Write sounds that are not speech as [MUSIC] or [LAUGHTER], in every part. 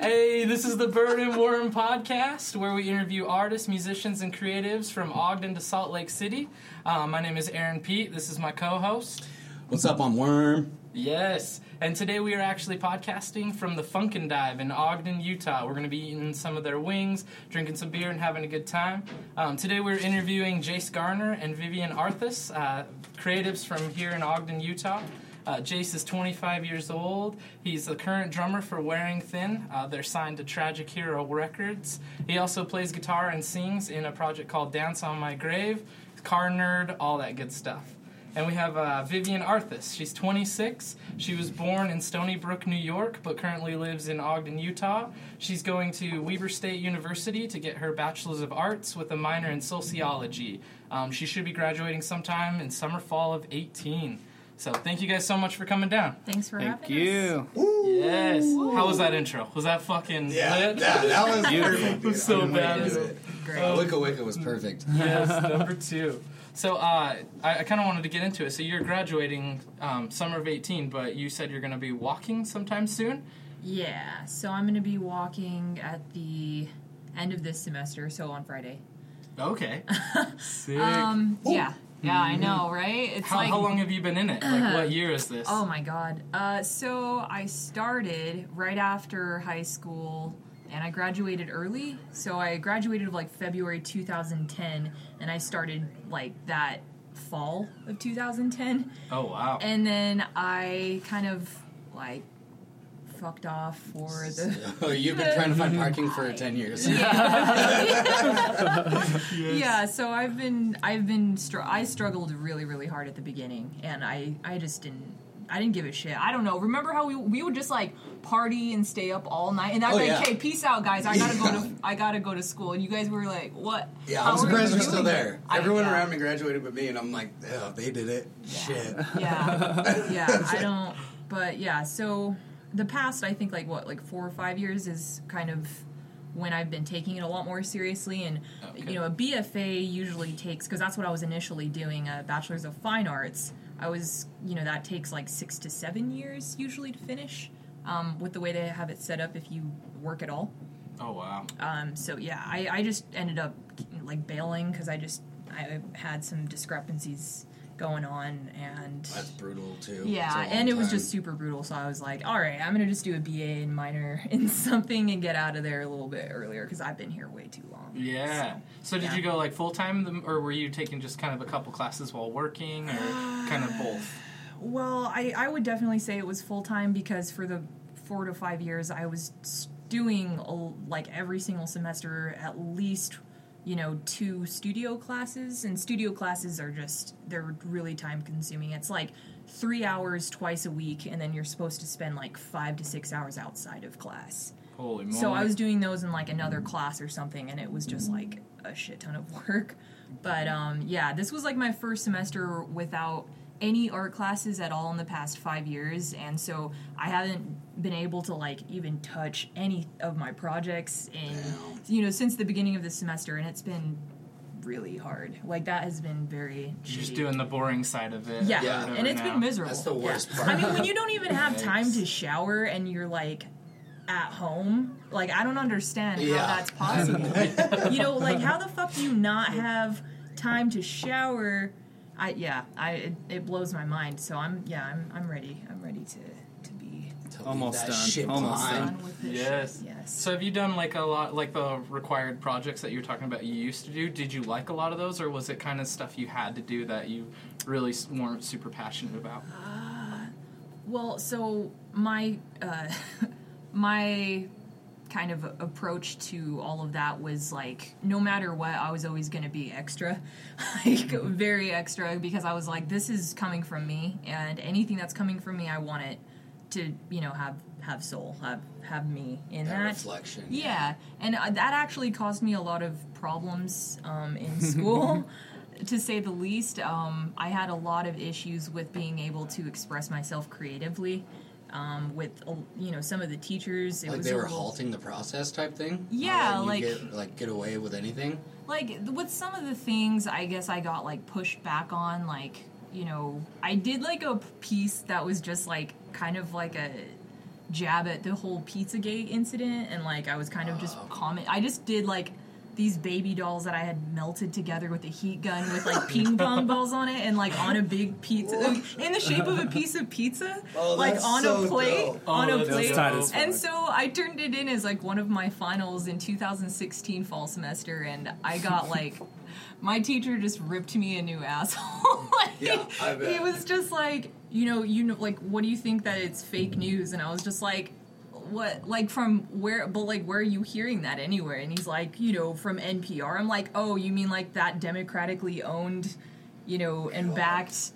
Hey, this is the Bird and Worm podcast where we interview artists, musicians, and creatives from Ogden to Salt Lake City. Uh, my name is Aaron Pete. This is my co host. What's up? I'm Worm. Yes, and today we are actually podcasting from the Funkin' Dive in Ogden, Utah. We're going to be eating some of their wings, drinking some beer, and having a good time. Um, today we're interviewing Jace Garner and Vivian Arthas, uh, creatives from here in Ogden, Utah. Uh, Jace is 25 years old. He's the current drummer for Wearing Thin. Uh, they're signed to Tragic Hero Records. He also plays guitar and sings in a project called Dance on My Grave, Car Nerd, all that good stuff. And we have uh, Vivian Arthas. She's 26. She was born in Stony Brook, New York, but currently lives in Ogden, Utah. She's going to Weber State University to get her Bachelor's of Arts with a minor in sociology. Um, she should be graduating sometime in summer, fall of 18. So thank you guys so much for coming down. Thanks for Thank having you. Yes. How was that intro? Was that fucking Yeah, lit? yeah, that was [LAUGHS] perfect. was so dude. bad. I us. knew it. Great. Uh, Wicca Wicca was perfect. yes, [LAUGHS] number two. So uh, I, I kind of wanted to get into it. So you're graduating um, summer of 18, but you said you're going to be walking sometime soon. yeah, so I'm going to be walking at the end of this semester, so on Friday. Okay. [LAUGHS] Sick. Um, yeah, yeah, I know, right? It's how, like how long have you been in it? Like, what year is this? Oh my god. Uh, so I started right after high school and I graduated early. So I graduated like February 2010 and I started like that fall of 2010. Oh, wow. And then I kind of like fucked off for [LAUGHS] the Oh, you've been trying to find parking for [LAUGHS] 10 years. Yeah, [LAUGHS] yeah. so I've been I've been str- I struggled really really hard at the beginning and I I just didn't I didn't give a shit. I don't know. Remember how we we would just like party and stay up all night and I'd Oh, be like, yeah. "Okay, peace out guys. I got to go to I got to go to school." And you guys were like, "What?" Yeah, How I'm are you surprised we're still there. I- Everyone yeah. around me graduated but me, and I'm like, oh, they did it. Shit. Yeah. Yeah, I don't but yeah, so the past I think like what like 4 or 5 years is kind of when I've been taking it a lot more seriously and Okay. you know a BFA usually takes because that's what I was initially doing a bachelor's of fine arts I was you know that takes like 6 to 7 years usually to finish um, with the way they have it set up if you work at all oh, wow. um, so yeah I, I just ended up like bailing because I just I had some discrepancies going on and That's brutal, too. yeah, It's a long and it was just super brutal. So I was like, all right, I'm gonna just do a BA and minor [LAUGHS] in something and get out of there a little bit earlier because I've been here way too long. Yeah. So, did yeah. you go like full time, or were you taking just kind of a couple classes while working, or kind of both? [SIGHS] Well, I, I would definitely say it was full time because for the four to five years I was doing like every single semester at least you know two studio classes and studio classes are just they're really time consuming it's like three hours twice a week and then you're supposed to spend like five to six hours outside of class Holy moly. So I was doing those in like another class or something, and it was just like a shit ton of work. But um, yeah, this was like my first semester without any art classes at all in the past five years, and so I haven't been able to like even touch any of my projects in Damn. you know since the beginning of the semester, and it's been really hard. Like that has been very just shitty. doing the boring side of it. Yeah, Yeah. and it's now. been miserable. That's the worst Yeah. part. I mean, when you don't even have [LAUGHS] time to shower and you're like at home, like I don't understand Yeah. how that's possible. [LAUGHS] you know, like how the fuck do you not have time to shower? I yeah, I it, it blows my mind. So I'm yeah, I'm I'm ready. I'm ready to to be To Almost done. Shit Almost behind. done with this. Yes. shit. Yes. So have you done like a lot, like the required projects that you were talking about you used to do? Did you like a lot of those, or was it kind of stuff you had to do that you really weren't super passionate about? Well, so my uh, [LAUGHS] my kind of approach to all of that was like no matter what I was always going to be extra [LAUGHS] like very extra because I was like this is coming from me and anything that's coming from me I want it to you know have have soul have have me in That that reflection. yeah, and uh, that actually caused me a lot of problems um, in [LAUGHS] school, to say the least. Um, I had a lot of issues with being able to express myself creatively. Um, with uh, you know some of the teachers, it Like was they were little- halting the process type thing? Yeah, you like- Get, like, get away with anything? like with some of the things i guess i got like pushed back on like you know i did like a piece that was just like kind of like a jab at the whole Pizzagate incident, and like I was kind of just comment. I just did like these baby dolls that I had melted together with a heat gun with like ping pong balls on it, and like on a big pizza in the shape of a piece of pizza, Oh, like on so a plate, dope. on Oh, a plate. tight And so I turned it in as like one of my finals in 2016 fall semester, and I got [LAUGHS] like. My teacher just ripped me a new asshole. [LAUGHS] Like, Yeah, I bet. He was just like, you know, you know, like, what do you think that it's fake news? And I was just like, what, like, from where? But like, where are you hearing that anywhere? And he's like, you know, from NPR. I'm like, oh, you mean like that democratically owned, you know, and backed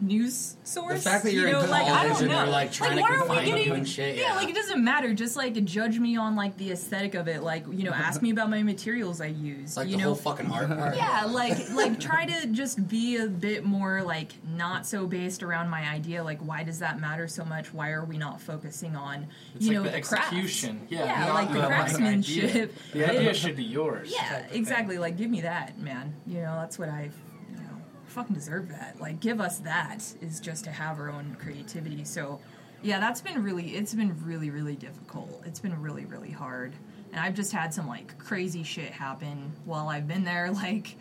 news source? The fact that you're you in know, like, I don't and know. they're, like, trying to are we confine you getting- and shit, Yeah, yeah. like it doesn't matter. Just like judge me on like the aesthetic of it. Like you know, [LAUGHS] ask me about my materials I use. Like you the know, whole fucking art part. yeah, like like try to just be a bit more like not so based around my idea. Like why does that matter so much? Why are we not focusing on It's you like know the crafts? execution. Yeah, Yeah, like the idea. craftsmanship. The idea should be yours. Yeah, of thing. exactly. Like give me that, man. You know, that's what I you know fucking deserve that. Like give us that is just to have our own creativity. So yeah, that's been really it's been really really difficult. It's been really really hard. And I've just had some like crazy shit happen while I've been there [LAUGHS] like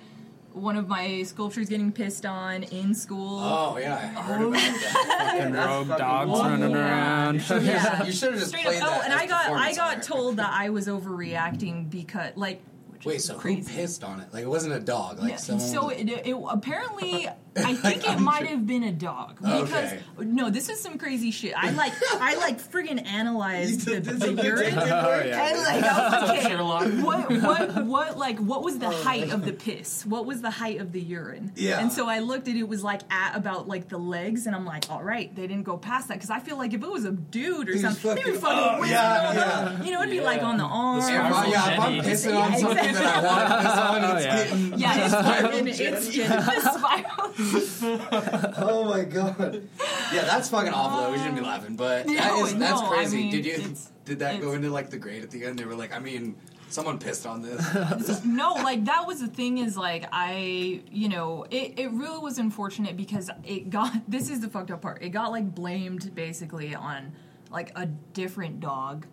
one of my sculptures getting pissed on in school. Oh yeah, I heard oh, about that. [LAUGHS] and rogue fucking dogs awful. running around. Yeah. You should have just Straight played up. that. Oh, and I got I got told that I was overreacting because like which Wait, is so crazy. who pissed on it? Like it wasn't a dog. Like Yeah, someone. so it, it apparently, I [LAUGHS] think it I'm might sure. have been a dog oh, because Okay. no, this is some crazy shit. I like I like friggin' analyzed [LAUGHS] the, the urine. Oh, yeah. And like, [LAUGHS] okay, what, what, what, like, what was the height of the piss? What was the height of the urine? Yeah. And so I looked at it was like at about like the legs, and I'm like, all right, they didn't go past that because I feel like if it was a dude or He's something, they would fucking- fucking oh, yeah, yeah. you know, it'd be like on the arm. If I, Spiral yeah, if I'm pissing Yeah, on something that I want to piss on, Oh, it's yeah. getting Yeah, it's Spiral fucking, it's getting spiral. [LAUGHS] Oh my god. Yeah, that's fucking awful. though. We shouldn't be laughing, but that No, is that's no, I crazy. mean, did you it's- did that go it's- into like the grade at the end? They were like, I mean, someone pissed on this. [LAUGHS] no, like that was the thing is like I, you know, it, it really was unfortunate because it got [LAUGHS] this is the fucked up part. It got like blamed basically on like a different dog.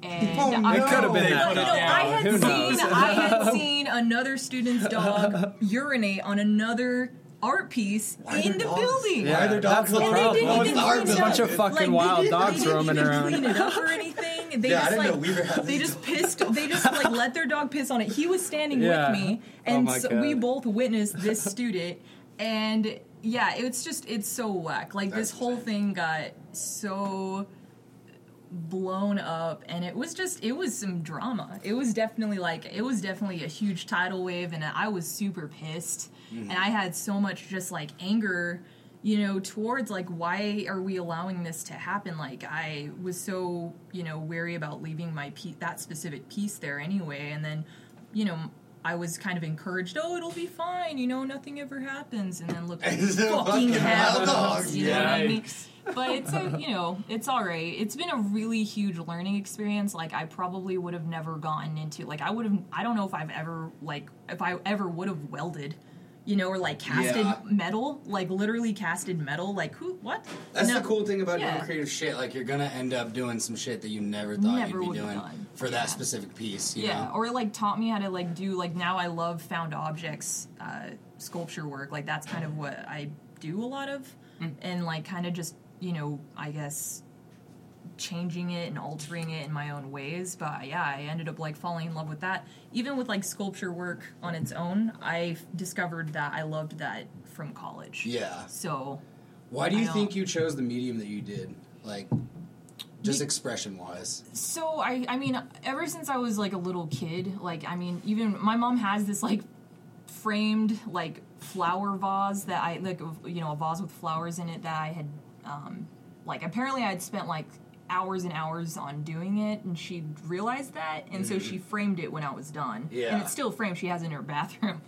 And Oh, I no. It could've been No, that no, dog. I had Who seen knows? I had seen another student's dog urinate on another art piece Why in the dogs? building. Why are there dogs? That's the And they problem. didn't even the art clean it building? up. Bunch of fucking Like, wild didn't- dogs they didn't roaming around. Clean it up [LAUGHS] or anything. They Yeah, I just didn't like know Weaver had they these just pissed. [LAUGHS] They just like let their dog piss on it. He was standing Yeah. with me, Oh and my so we both witnessed [LAUGHS] this student. And yeah, it's just it's so whack. Like this whole insane. thing got so blown up and it was just it was some drama. It was definitely like it was definitely a huge tidal wave and i was super pissed. And mm-hmm. i had so much just like anger you know towards like why are we allowing this to happen? Like i was so you know wary about leaving my pe- that specific piece there anyway. And then you know I was kind of encouraged. Oh, it'll be fine. You know, nothing ever happens. And then look, And it's fucking fucking wild happens. [LAUGHS] You know what I mean? But it's a you know it's all right it's been a really huge learning experience like i probably would have never gotten into like i would have i don't know if i've ever like if i ever would have welded you know or like casted Yeah. metal like literally casted metal like who what That's No. the cool thing about Yeah. doing creative shit. Like you're gonna end up doing some shit that you never thought Never you'd be doing for Yeah. that specific piece. You yeah know? or like taught me how to like do like now i love found objects uh, sculpture work like that's kind of what i do a lot of and like kind of just you know i guess changing it and altering it in my own ways but yeah i ended up like falling in love with that even with like sculpture work on its own i discovered that i loved that from college Yeah. so Why do you think you chose the medium that you did? Like, just expression wise. So I I mean ever since I was like a little kid, like I mean even my mom has this like framed like flower vase that I like you know a vase with flowers in it that I had um like apparently I had spent like hours and hours on doing it and she realized that and so she framed it when I was done. And it's still framed. She has it in her [LAUGHS] bathroom.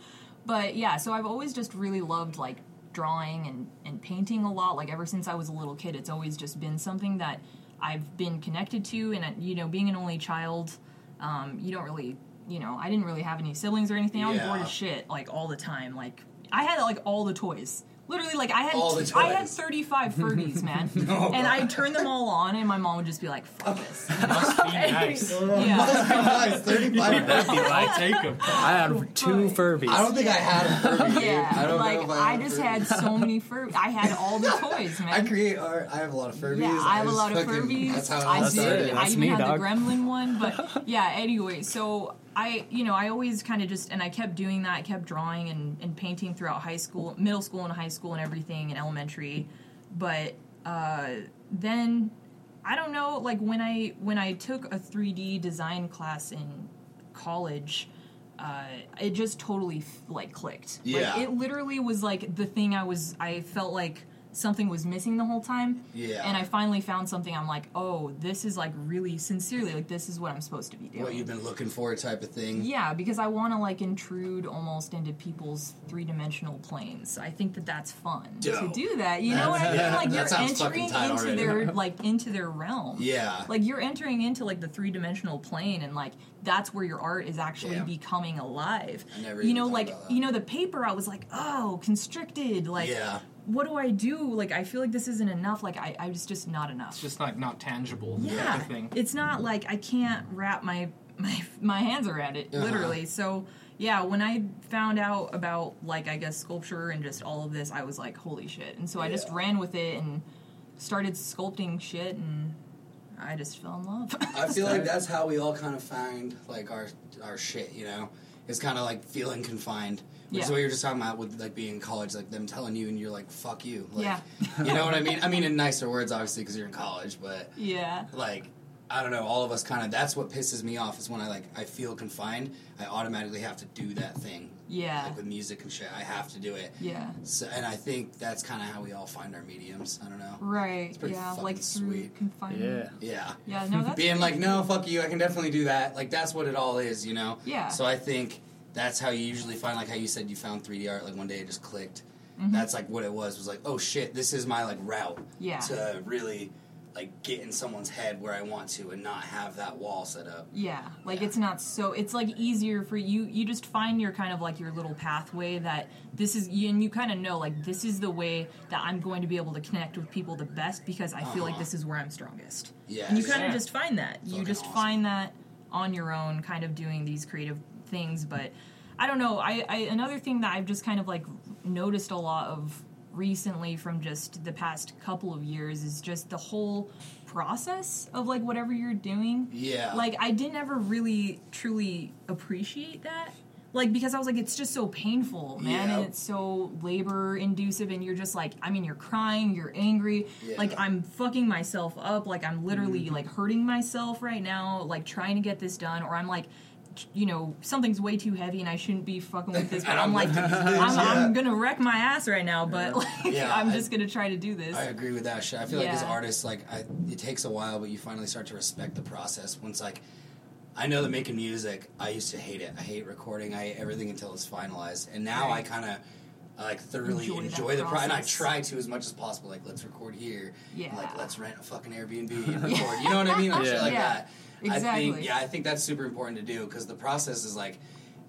But yeah, so I've always just really loved like drawing and, and painting a lot. Like ever since I was a little kid, it's always just been something that I've been connected to. And uh, you know, being an only child, um, you don't really, you know, I didn't really have any siblings or anything. I was Yeah. bored as shit like all the time. Like I had like all the toys. Literally, like I had All the I had toys. 35 Furbies, man, [LAUGHS] Oh, and I turned them all on, and my mom would just be like, "Fuck this." [LAUGHS] [LAUGHS] Must be nice. yeah. Nice, 35 I'll take them. I have two Furbies. I don't think I had a Furby. Yeah, I don't like know if I, I, had a just Furby. had so many Furbies. I had all the toys, man. I create art. I have a lot of Furbies. Yeah, I have a just lot of fucking- Furbies. That's how it I all did. started. I That's even me, had dog. the Gremlin one, but yeah. Anyway, so I, you know, I always kind of just, and I kept doing that. I kept drawing and, and painting throughout high school, middle school, and high school, and everything, and elementary. But uh, then, I don't know, like when I when I took a 3D design class in college. Uh, it just totally like clicked. Yeah. Like, it literally was like the thing I was. I felt like something was missing the whole time. Yeah. And I finally found something. I'm like, oh, this is like really sincerely like this is what I'm supposed to be doing. What you've been looking for, type of thing. yeah, because I want to like intrude almost into people's three dimensional planes. I think that that's fun Dope. to do that. You know what I mean? Like you're entering into already. their [LAUGHS] like into their realm. Yeah. Like you're entering into like the three dimensional plane, and like that's where your art is actually Yeah. becoming alive. I never you know, like you know, the paper. I was like, oh, constricted. Like, Yeah. What do I do? Like, I feel like this isn't enough. Like, I, I was just not enough. It's just like not tangible. yeah, Type of thing. it's not like I can't wrap my my my hands around it Uh-huh. literally. So yeah, when I found out about like I guess sculpture and just all of this, I was like, holy shit! And so I just ran with it and started sculpting shit, and I just fell in love. [LAUGHS] I feel like that's how we all kind of find like our our shit, you know. It's kind of like feeling confined. Which is Yeah. what you were just talking about with like being in college, like them telling you, and you're like, "Fuck you." Like, Yeah. [LAUGHS] you know what I mean? I mean in nicer words, obviously, because you're in college. But yeah, like, I don't know. All of us kind of. That's what pisses me off is when I like I feel confined. I automatically have to do that thing. yeah, Like with music and shit, I have to do it. yeah. So, and I think that's kind of how we all find our mediums. I don't know. Right. pretty Yeah, fucking like sweet. confinement. Yeah. Yeah. Yeah. No, that's [LAUGHS] being like, no, fuck you, I can definitely do that. Like that's what it all is, you know. Yeah. So I think that's how you usually find, like how you said you found 3D art. Like one day it just clicked. Mm-hmm. That's like what it was. Was like, oh shit, this is my like route Yeah. to really like get in someone's head where I want to, and not have that wall set up. Yeah, like Yeah. it's not so. It's like easier for you. You just find your kind of like your little pathway that this is, and you kind of know like this is the way that I'm going to be able to connect with people the best because I feel like Uh-huh. this is where I'm strongest. Yeah. And you kind of Yeah. just find that. You just awesome. find that on your own, kind of doing these creative things. But I don't know. I, I another thing that I've just kind of like noticed a lot of recently from just the past couple of years is just the whole process of like whatever you're doing. Yeah. Like I didn't ever really truly appreciate that. Like because I was like it's just so painful, man, Yeah. and it's so labor inducive and you're just like I mean you're crying, you're angry, Yeah. like I'm fucking myself up, like I'm literally mm-hmm. like hurting myself right now, like trying to get this done or I'm like you know something's way too heavy and I shouldn't be fucking with this, but [LAUGHS] I'm I'm like lifting I'm, yeah. I'm gonna wreck my ass right now, but like Yeah, I'm I- just gonna try to do this. I agree with that shit. I feel like as artists, like I, it takes a while, but you finally start to respect the process. Once like, I know that making music, I used to hate it. I hate recording. I hate everything until it's finalized, and now Right. I kind of. like thoroughly Enjoy enjoy, the process, and I try to as much as possible. Like, let's record here. Yeah. Like, let's rent a fucking Airbnb and [LAUGHS] record. You know what I mean? Like shit Yeah. like Yeah. that. I Exactly. think, yeah, I think that's super important to do because the process is like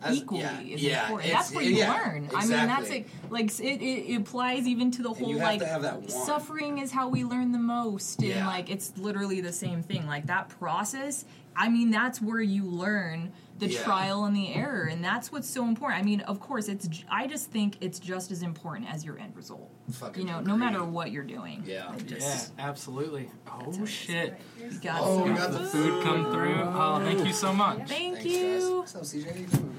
equally yeah, is yeah, important. That's where you yeah, learn. I mean, that's exactly. it. Like it, it, applies even to the whole like to have that suffering is how we learn the most, and like it's literally the same thing. Like that process. I mean, that's where you learn the Yeah. trial and the error, and that's what's so important. I mean, of course, it's. i just think it's just as important as your end result. Fucking You know, no matter what you're doing. Yeah. It Yeah, absolutely. Oh shit! You got Oh, some- we got The the food come through. Oh, thank you so much. Thank Thanks, you. guys. CJ? How you doing?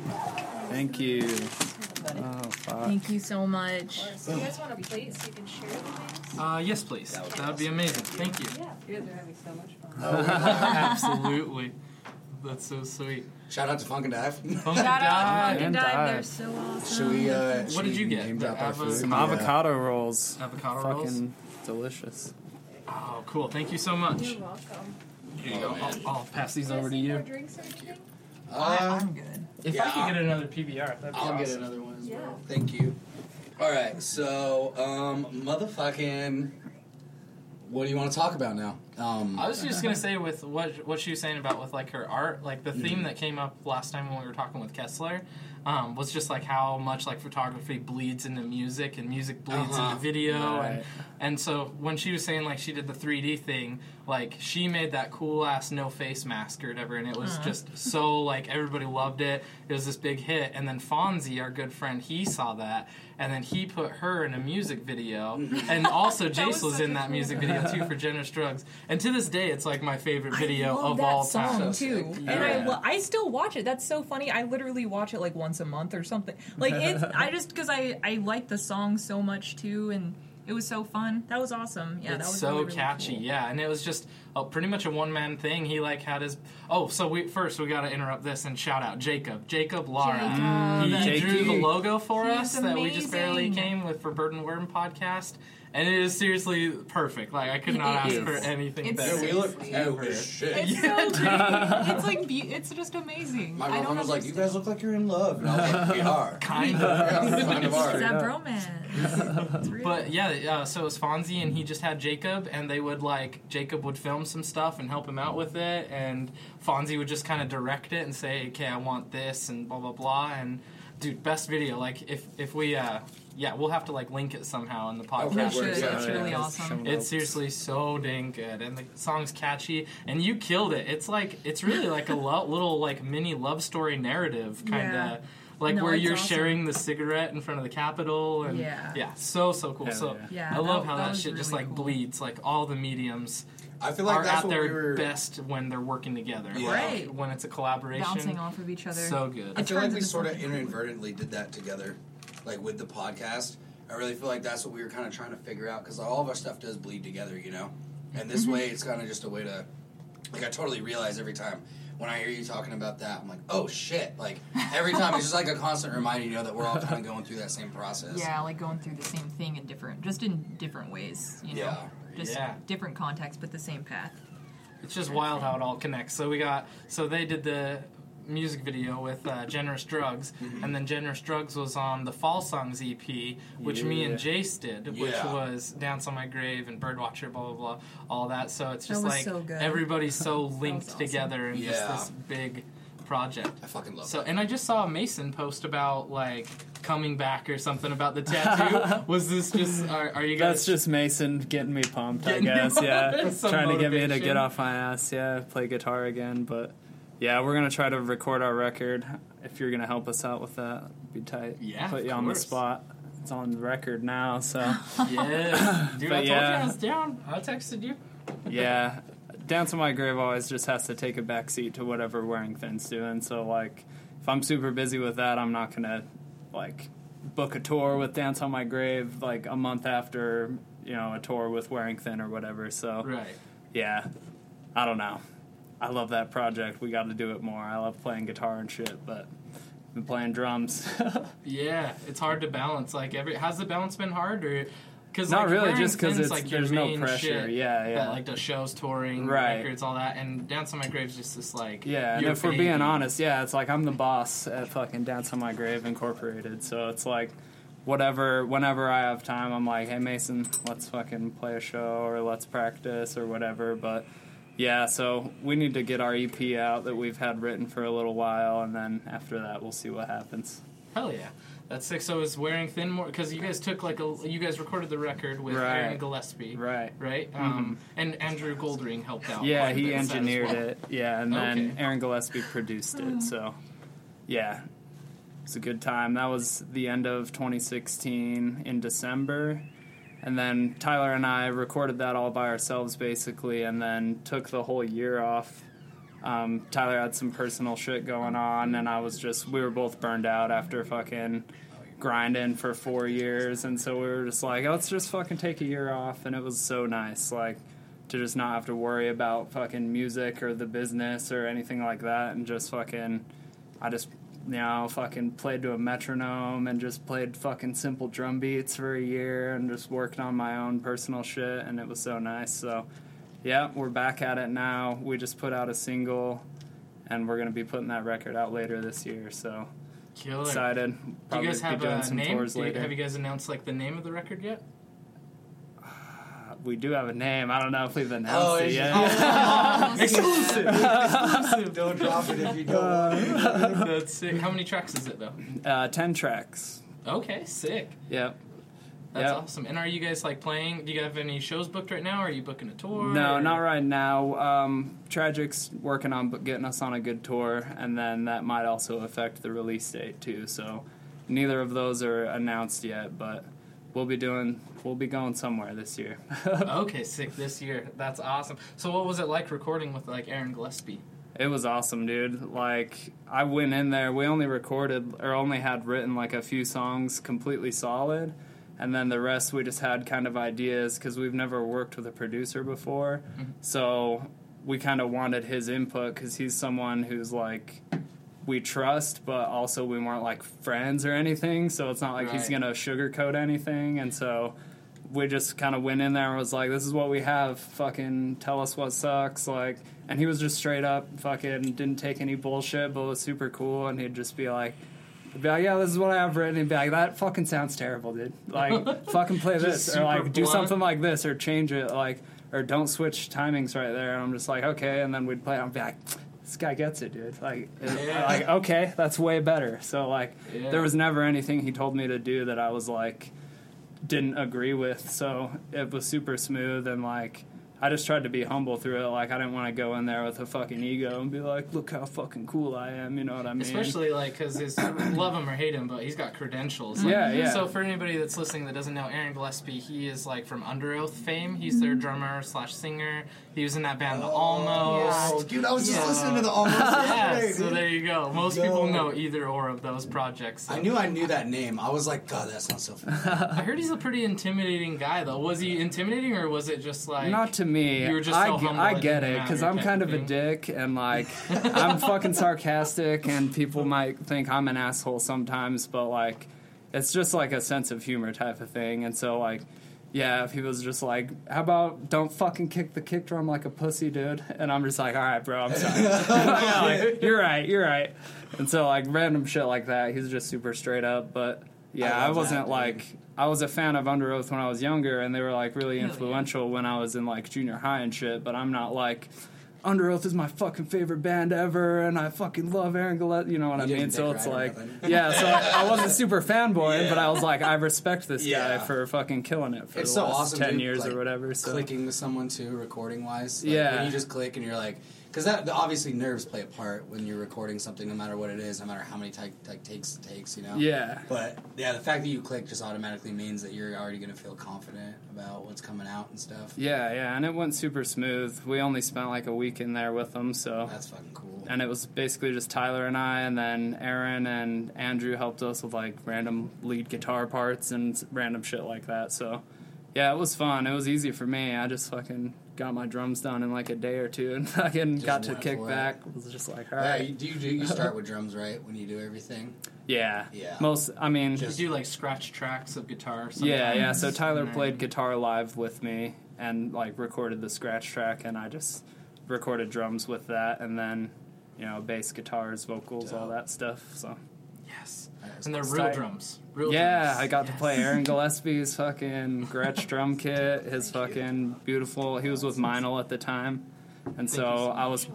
Thank you. Oh, fuck. Thank you so much. Do you guys want a plate so you can share the things? Uh, yes, please. That would That would be amazing. Thank you. Yeah, you guys are having so much fun. [LAUGHS] Absolutely. That's so sweet. Shout out to Funk and Dive. Funk Shout out to Funkin' And Dive. dive. They're so awesome. Should we? Uh, What should did you get? Name The drop our food? Some Yeah. avocado rolls. Avocado rolls. Fucking delicious. Oh, cool. Thank you so much. You're welcome. Here you go. Oh, man. I'll, I'll pass these Can over to see more you. drinks or anything? I, Uh, I'm good. If Yeah, I could I'll- get another PBR, that'd be I'll get another one as Yeah. well. Thank you. All right, so um, motherfucking, what do you want to talk about now? Um, I was just gonna say with what what she was saying about with like her art, like the Mm-hmm. theme that came up last time when we were talking with Kessler, um, was just like how much like photography bleeds into music and music bleeds Uh-huh. into video, and and so when she was saying like she did the 3D thing, like she made that cool ass no face mask or whatever, and it was uh-huh. just so like everybody loved it. It was this big hit, and then Fonzie, our good friend, he saw that, and then he put her in a music video, mm-hmm. and also [LAUGHS] That Jace was was, in that cool- music video too for [LAUGHS] Generous Drugs, and to this day, it's like my favorite video I love of that all song time. too, sick. and I Yeah. lo- I still watch it. That's so funny. I literally watch it like once a month or something. Like it's [LAUGHS] I just because I I like the song so much too, and it was so fun. That was awesome. Yeah, it's that was so really, really catchy, cool. yeah, and it was just uh, pretty much a one man thing. He like had his oh, so we first we got to interrupt this and shout out Jacob, Jacob Lara. Jacob. He Mm, drew the logo for He's us that we just barely came with for Bird and Worm podcast, and it is seriously perfect. Like I could not It ask for anything It's better. so we look sweet. cool as shit. It's so pretty. It's like be- it's just amazing. My I don't was like, "You guys look like you're in love," and I was like, "We [LAUGHS] are." Kind of. Yeah, kind of are. It's that Straight bromance. But yeah, uh, so it was Fonzie, and he just had Jacob, and they would like Jacob would film some stuff and help him out with it, and Fonzie would just kind of direct it and say, "Okay, I want this," and blah blah blah. And dude, best video. Like if if we uh yeah, we'll have to like link it somehow in the podcast. Okay, we yeah, It's yeah, really yeah. awesome. It's seriously so dang good, and the song's catchy, and you killed it. It's like it's really like a [LAUGHS] lo- little like mini love story narrative kind of. Yeah. Like No, where you're awesome. sharing the cigarette in front of the Capitol, and Yeah. so so cool. Hell so yeah. Yeah, I love that- how that that, was shit just like cool. bleeds. Like all the mediums I feel like are that's at what their we were. best when they're working together. Yeah. Right. when it's a collaboration. bouncing off of each other. So good. I It feel like we sort of inadvertently did that together, like with the podcast. I really feel like that's what we were kind of trying to figure out because all of our stuff does bleed together, you know. And this Mm-hmm. way, it's kind of just a way to, like, I totally realize every time when I hear you talking about that, I'm like, oh shit! Like every time, it's just like a constant reminder, you know, that we're all kind of going through that same process. Yeah, like going through the same thing in different, just in different ways. You know, Yeah. just Yeah. different contexts, but the same path. It's just wild how it all connects. So we got so they did the music video with uh, Generous Drugs, Mm-hmm. and then Generous Drugs was on the Fall Songs EP, which me and Jace did, which Yeah. was Dance on My Grave and Birdwatcher, blah blah blah, all that. So it's just like so everybody's [LAUGHS] so linked awesome. together in just this big project. I fucking love So, it. and I just saw Mason post about like coming back or something about the tattoo. [LAUGHS] was this just? Are, are you guys? That's just Mason getting me pumped, Getting I guess. Yeah, pumped. [LAUGHS] Some trying to get me to get off my ass. Yeah, play guitar again. But yeah, we're gonna try to record our record. If you're gonna help us out with that, be tight. Yeah, put you on the spot. It's on record now, so [LAUGHS] Yeah, dude. But I told yeah. you I was down. I texted you. yeah. Dance on My Grave always just has to take a backseat to whatever Wearing Thin's doing. So like, if I'm super busy with that, I'm not gonna like book a tour with Dance on My Grave like a month after you know a tour with Wearing Thin or whatever. So Right. yeah, I don't know. I love that project. We got to do it more. I love playing guitar and shit, but I've been playing drums. [LAUGHS] Yeah, it's hard to balance. Like every has the balance been hard or? Cause Not like, really, just because it's- like there's no pressure. Yeah, yeah. That like the shows, touring, Right. records, all that, and Dance on My Grave's just this like yeah, and if we're being honest, yeah, it's like I'm the boss at fucking Dance on My Grave Incorporated. So it's like whatever, whenever I have time, I'm like, hey Mason, let's fucking play a show or let's practice or whatever. But yeah, so we need to get our EP out that we've had written for a little while, and then after that, we'll see what happens. Hell yeah. That's sick. So is wearing thin more because you guys took like a you guys recorded the record with Right. Aaron Gillespie, Right. right? Um, and Andrew Goldring helped out. Yeah, he bit with that as engineered well. it. Yeah, and then Okay. Aaron Gillespie produced it. So, yeah, it's a good time. That was the end of 2016 in December. And then Tyler and I recorded that all by ourselves basically, and then took the whole year off. Um, Tyler had some personal shit going on, and I was just, we were both burned out after fucking grinding for four years. And so we were just like, let's just fucking take a year off. And it was so nice. Like, to just not have to worry about fucking music or the business or anything like that and just fucking I just you know fucking played to a metronome and just played fucking simple drum beats for a year and just worked on my own personal shit and it was so nice so yeah we're back at it now we just put out a single and we're gonna be putting that record out later this year so Killer. excited Do you guys have a name? tours you- later have you guys announced like the name of the record yet? We do have a name. I don't know if we've announced Oh, it it's- yet. [LAUGHS] [LAUGHS] Exclusive. Exclusive. Don't drop it if you don't. [LAUGHS] That's sick. How many tracks is it though? uh, Ten tracks. Okay, sick. Yep. That's Yep. awesome. And are you guys like playing? Do you have any shows booked right now? Or are you booking a tour? No, or- not right now. Um, Tragic's working on getting us on a good tour, and then that might also affect the release date too. So neither of those are announced yet, but we'll be doing we'll be going somewhere this year. [LAUGHS] Okay, sick. This year, that's awesome. So, what was it like recording with like Aaron Gillespie? It was awesome, dude. Like I went in there, we only recorded or only had written like a few songs completely solid, and then the rest we just had kind of ideas because we've never worked with a producer before. Mm-hmm. So we kind of wanted his input because he's someone who's like we trust, but also we weren't like friends or anything. So it's not like he's gonna sugarcoat anything, and so we just kind of went in there and was like, "This is what we have. Fucking tell us what sucks." Like, and he was just straight up fucking didn't take any bullshit, but was super cool. And he'd just be like, be like, "Yeah, this is what I have written." And be like, "That fucking sounds terrible, dude. Like, [LAUGHS] fucking play this or like super do something like this or change it like or don't switch timings right there." And I'm just like, "Okay." And then we'd play. it, be like. This guy gets it, dude. Like, [LAUGHS] Yeah. like okay, that's way better. So, like, Yeah. there was never anything he told me to do that I was like, didn't agree with. So it was super smooth and like I just tried to be humble through it. Like I didn't want to go in there with a fucking ego and be like, "Look how fucking cool I am." You know what I mean? Especially like because his [COUGHS] love him or hate him, but he's got credentials. Like, Yeah, yeah. So for anybody that's listening that doesn't know Aaron Gillespie, he is like from Under Oath fame. He's their mm-hmm. drummer slash singer. He was in that band, The Almost. Yeah. dude, I was just Yeah. listening to the almost [LAUGHS] Yeah, yesterday, so there you go. Most Yo. people know either or of those projects. so. I knew I knew that name. I was like, God, that sounds so [LAUGHS] familiar. I heard he's a pretty intimidating guy, though. Was he intimidating, or was it just like Not to me. You were just I, so humble I get it because I'm kind of a dick and like [LAUGHS] I'm fucking sarcastic and people might think I'm an asshole sometimes, but like it's just like a sense of humor type of thing. And so like yeah, if he was just like, "How about don't fucking kick the kick drum like a pussy, dude?" and I'm just like, "All right, bro, I'm sorry." Yeah, [LAUGHS] [LAUGHS] like, you're right, you're right. And so like random shit like that, he's just super straight up. But yeah, I I, wasn't dude. like I was a fan of Under Oath when I was younger, and they were like really Hell yeah. influential when I was in like junior high and shit. But I'm not like Under Oath is my fucking favorite band ever, and I fucking love Aaron Gillespie. You know what I mean? So it's like, yeah. So I, I wasn't super fanboy, Yeah. but I was like, I respect this Yeah. guy for fucking killing it for It's the so last awesome, ten dude, years like, or whatever. So Clicking with someone too, recording wise. Like, Yeah. You just click and you're like, because that obviously nerves play a part when you're recording something, no matter what it is, no matter how many type, like takes it takes, you know. yeah, But yeah, the fact that you click just automatically means that you're already gonna feel confident about what's coming out and stuff. yeah, yeah, and it went super smooth. We only spent like a week in there with them, so That's fucking cool. and it was basically just Tyler and I, and then Aaron and Andrew helped us with like random lead guitar parts and random shit like that. So, yeah, it was fun. It was easy for me. I just fucking got my drums done in like a day or two, and [LAUGHS] fucking Just got to kick for back. It was just like, all Yeah, right, you, do you do you start [LAUGHS] with drums right when you do everything? yeah, Yeah. Most, I mean, you do like scratch tracks of guitar? yeah, yeah. So Tyler and then- played guitar live with me and like recorded the scratch track, and I just recorded drums with that, and then you know bass, guitars, vocals, all that stuff. So. Yes, That's and they're real tight. drums. Real Yeah, drums. I got to play Aaron [LAUGHS] Gillespie's fucking Gretsch drum [LAUGHS] kit. His fucking beautiful. He was with Meinl at the time, and so so I was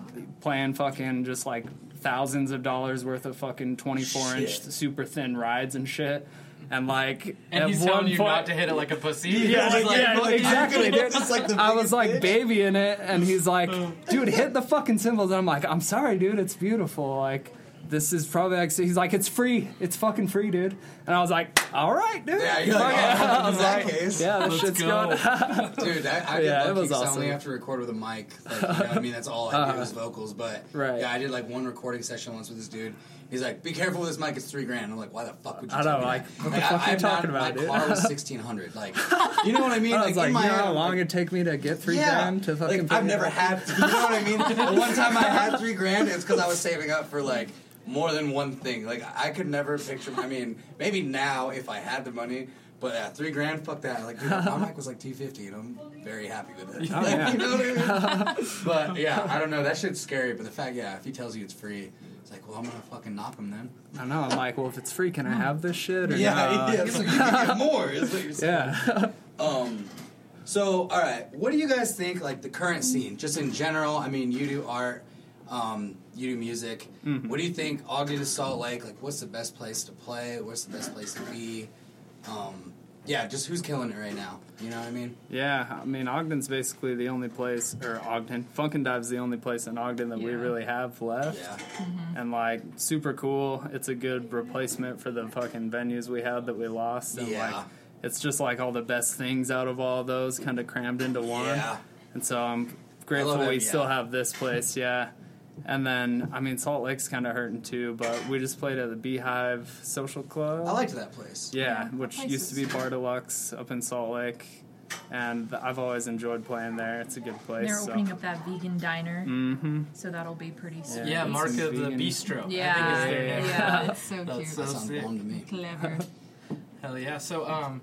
playing fucking just like thousands of dollars worth of fucking twenty four inch super thin rides and shit. And like And at he's one telling you point, not to hit it like a pussy. yeah, [LAUGHS] He's like, yeah, "Look, exactly, dude. Just like I was like bitch. babying it, and he's like, "Dude, hit the fucking cymbals." And I'm like, "I'm sorry, dude. It's beautiful. Like, this is probably." Like, he's like, "It's free. It's fucking free, dude." And I was like, "All right, dude." Yeah, you're like, "Oh, [LAUGHS] I in was that like, case." "Yeah, this Let's shit's go. good." [LAUGHS] Dude, I, I [LAUGHS] did Yeah, it lucky was 'cause I only have to record with a mic. Like, you know I mean? That's all I do uh-huh. is vocals. But Right. yeah, I did like one recording session once with this dude. He's like, "Be careful with this mic. It's three grand." I'm like, "Why the fuck would you?" I tell know, me like, that? what the I- fuck are you talking not- about, My dude? car was sixteen hundred. Like, you know what I mean? I was like, in "You know how long it'd take me to get three grand to fucking?" like, I've never had. You know what I mean? The one time I had three grand, it's because I was saving up for like more than one thing. Like I could never picture. I mean, maybe now if I had the money. But yeah, three grand, fuck that. Like, dude, my mic was like two fifty, and I'm very happy with it. [LAUGHS] Oh, yeah. you know what I mean? [LAUGHS] but yeah, I don't know. That shit's scary. But the fact, yeah, if he tells you it's free, it's like, well, I'm gonna fucking knock him then. I know. I'm like, well, if it's free, can I have this shit? Or Yeah, not? yeah. So you can get more. Is what you're saying. yeah. [LAUGHS] Um, So, all right, what do you guys think? Like the current scene, just in general. I mean, you do art, um, you do music. Mhm. What do you think? Ogden to Salt Lake. Like, what's the best place to play? What's the best place to be? Um, yeah, just who's killing it right now? You know what I mean? Yeah, I mean Ogden's basically the only place, or Ogden, Funk and Dive's the only place in Ogden that we really have left. Yeah. And like super cool. It's a good replacement for the fucking venues we had that we lost. And Yeah. like it's just like all the best things out of all those kind of crammed into one. Yeah. And so I'm grateful we yeah. still have this place, yeah. And then I mean Salt Lake's kind of hurting too, but we just played at the Beehive Social Club. I liked that place. Yeah, Yeah, which place used to be Bar Deluxe up in Salt Lake, and I've always enjoyed playing there. It's a good place. They're so. opening up that vegan diner, Mm-hmm. so that'll be pretty Yeah. Yeah, Mark of the vegan- Bistro. I Yeah, think is their name. yeah, it's so [LAUGHS] That's cute. so That sounds sick. to me. Clever. [LAUGHS] Hell yeah. So, um,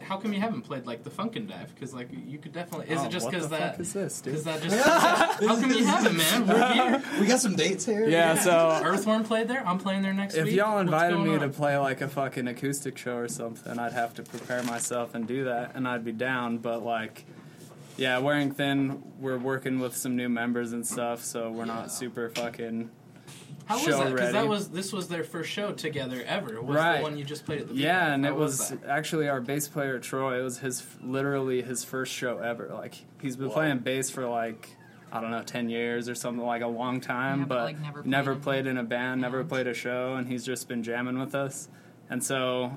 how come you haven't played like the Funk and Dive? Because like you could definitely. Is oh, it just because the that? fuck is this, dude? [LAUGHS] Is that just? [LAUGHS] how come you haven't, man? We're [LAUGHS] here. We got some dates here. yeah, so Earthworm played there. I'm playing there next if week. If y'all invited me on? to play like a fucking acoustic show or something, I'd have to prepare myself and do that, and I'd be down. But like, yeah, wearing thin, we're working with some new members and stuff, so we're Yeah. not super fucking. How was that? Because that was this was their first show together ever. Was Right. the one you just played at the Yeah, Beehive. and How it was that? actually our bass player Troy. It was his literally his first show ever. Like he's been Whoa. playing bass for like I don't know ten years or something like a long time, Yeah, but, but like, never never played played in a band, never played a show, and he's just been jamming with us. And so,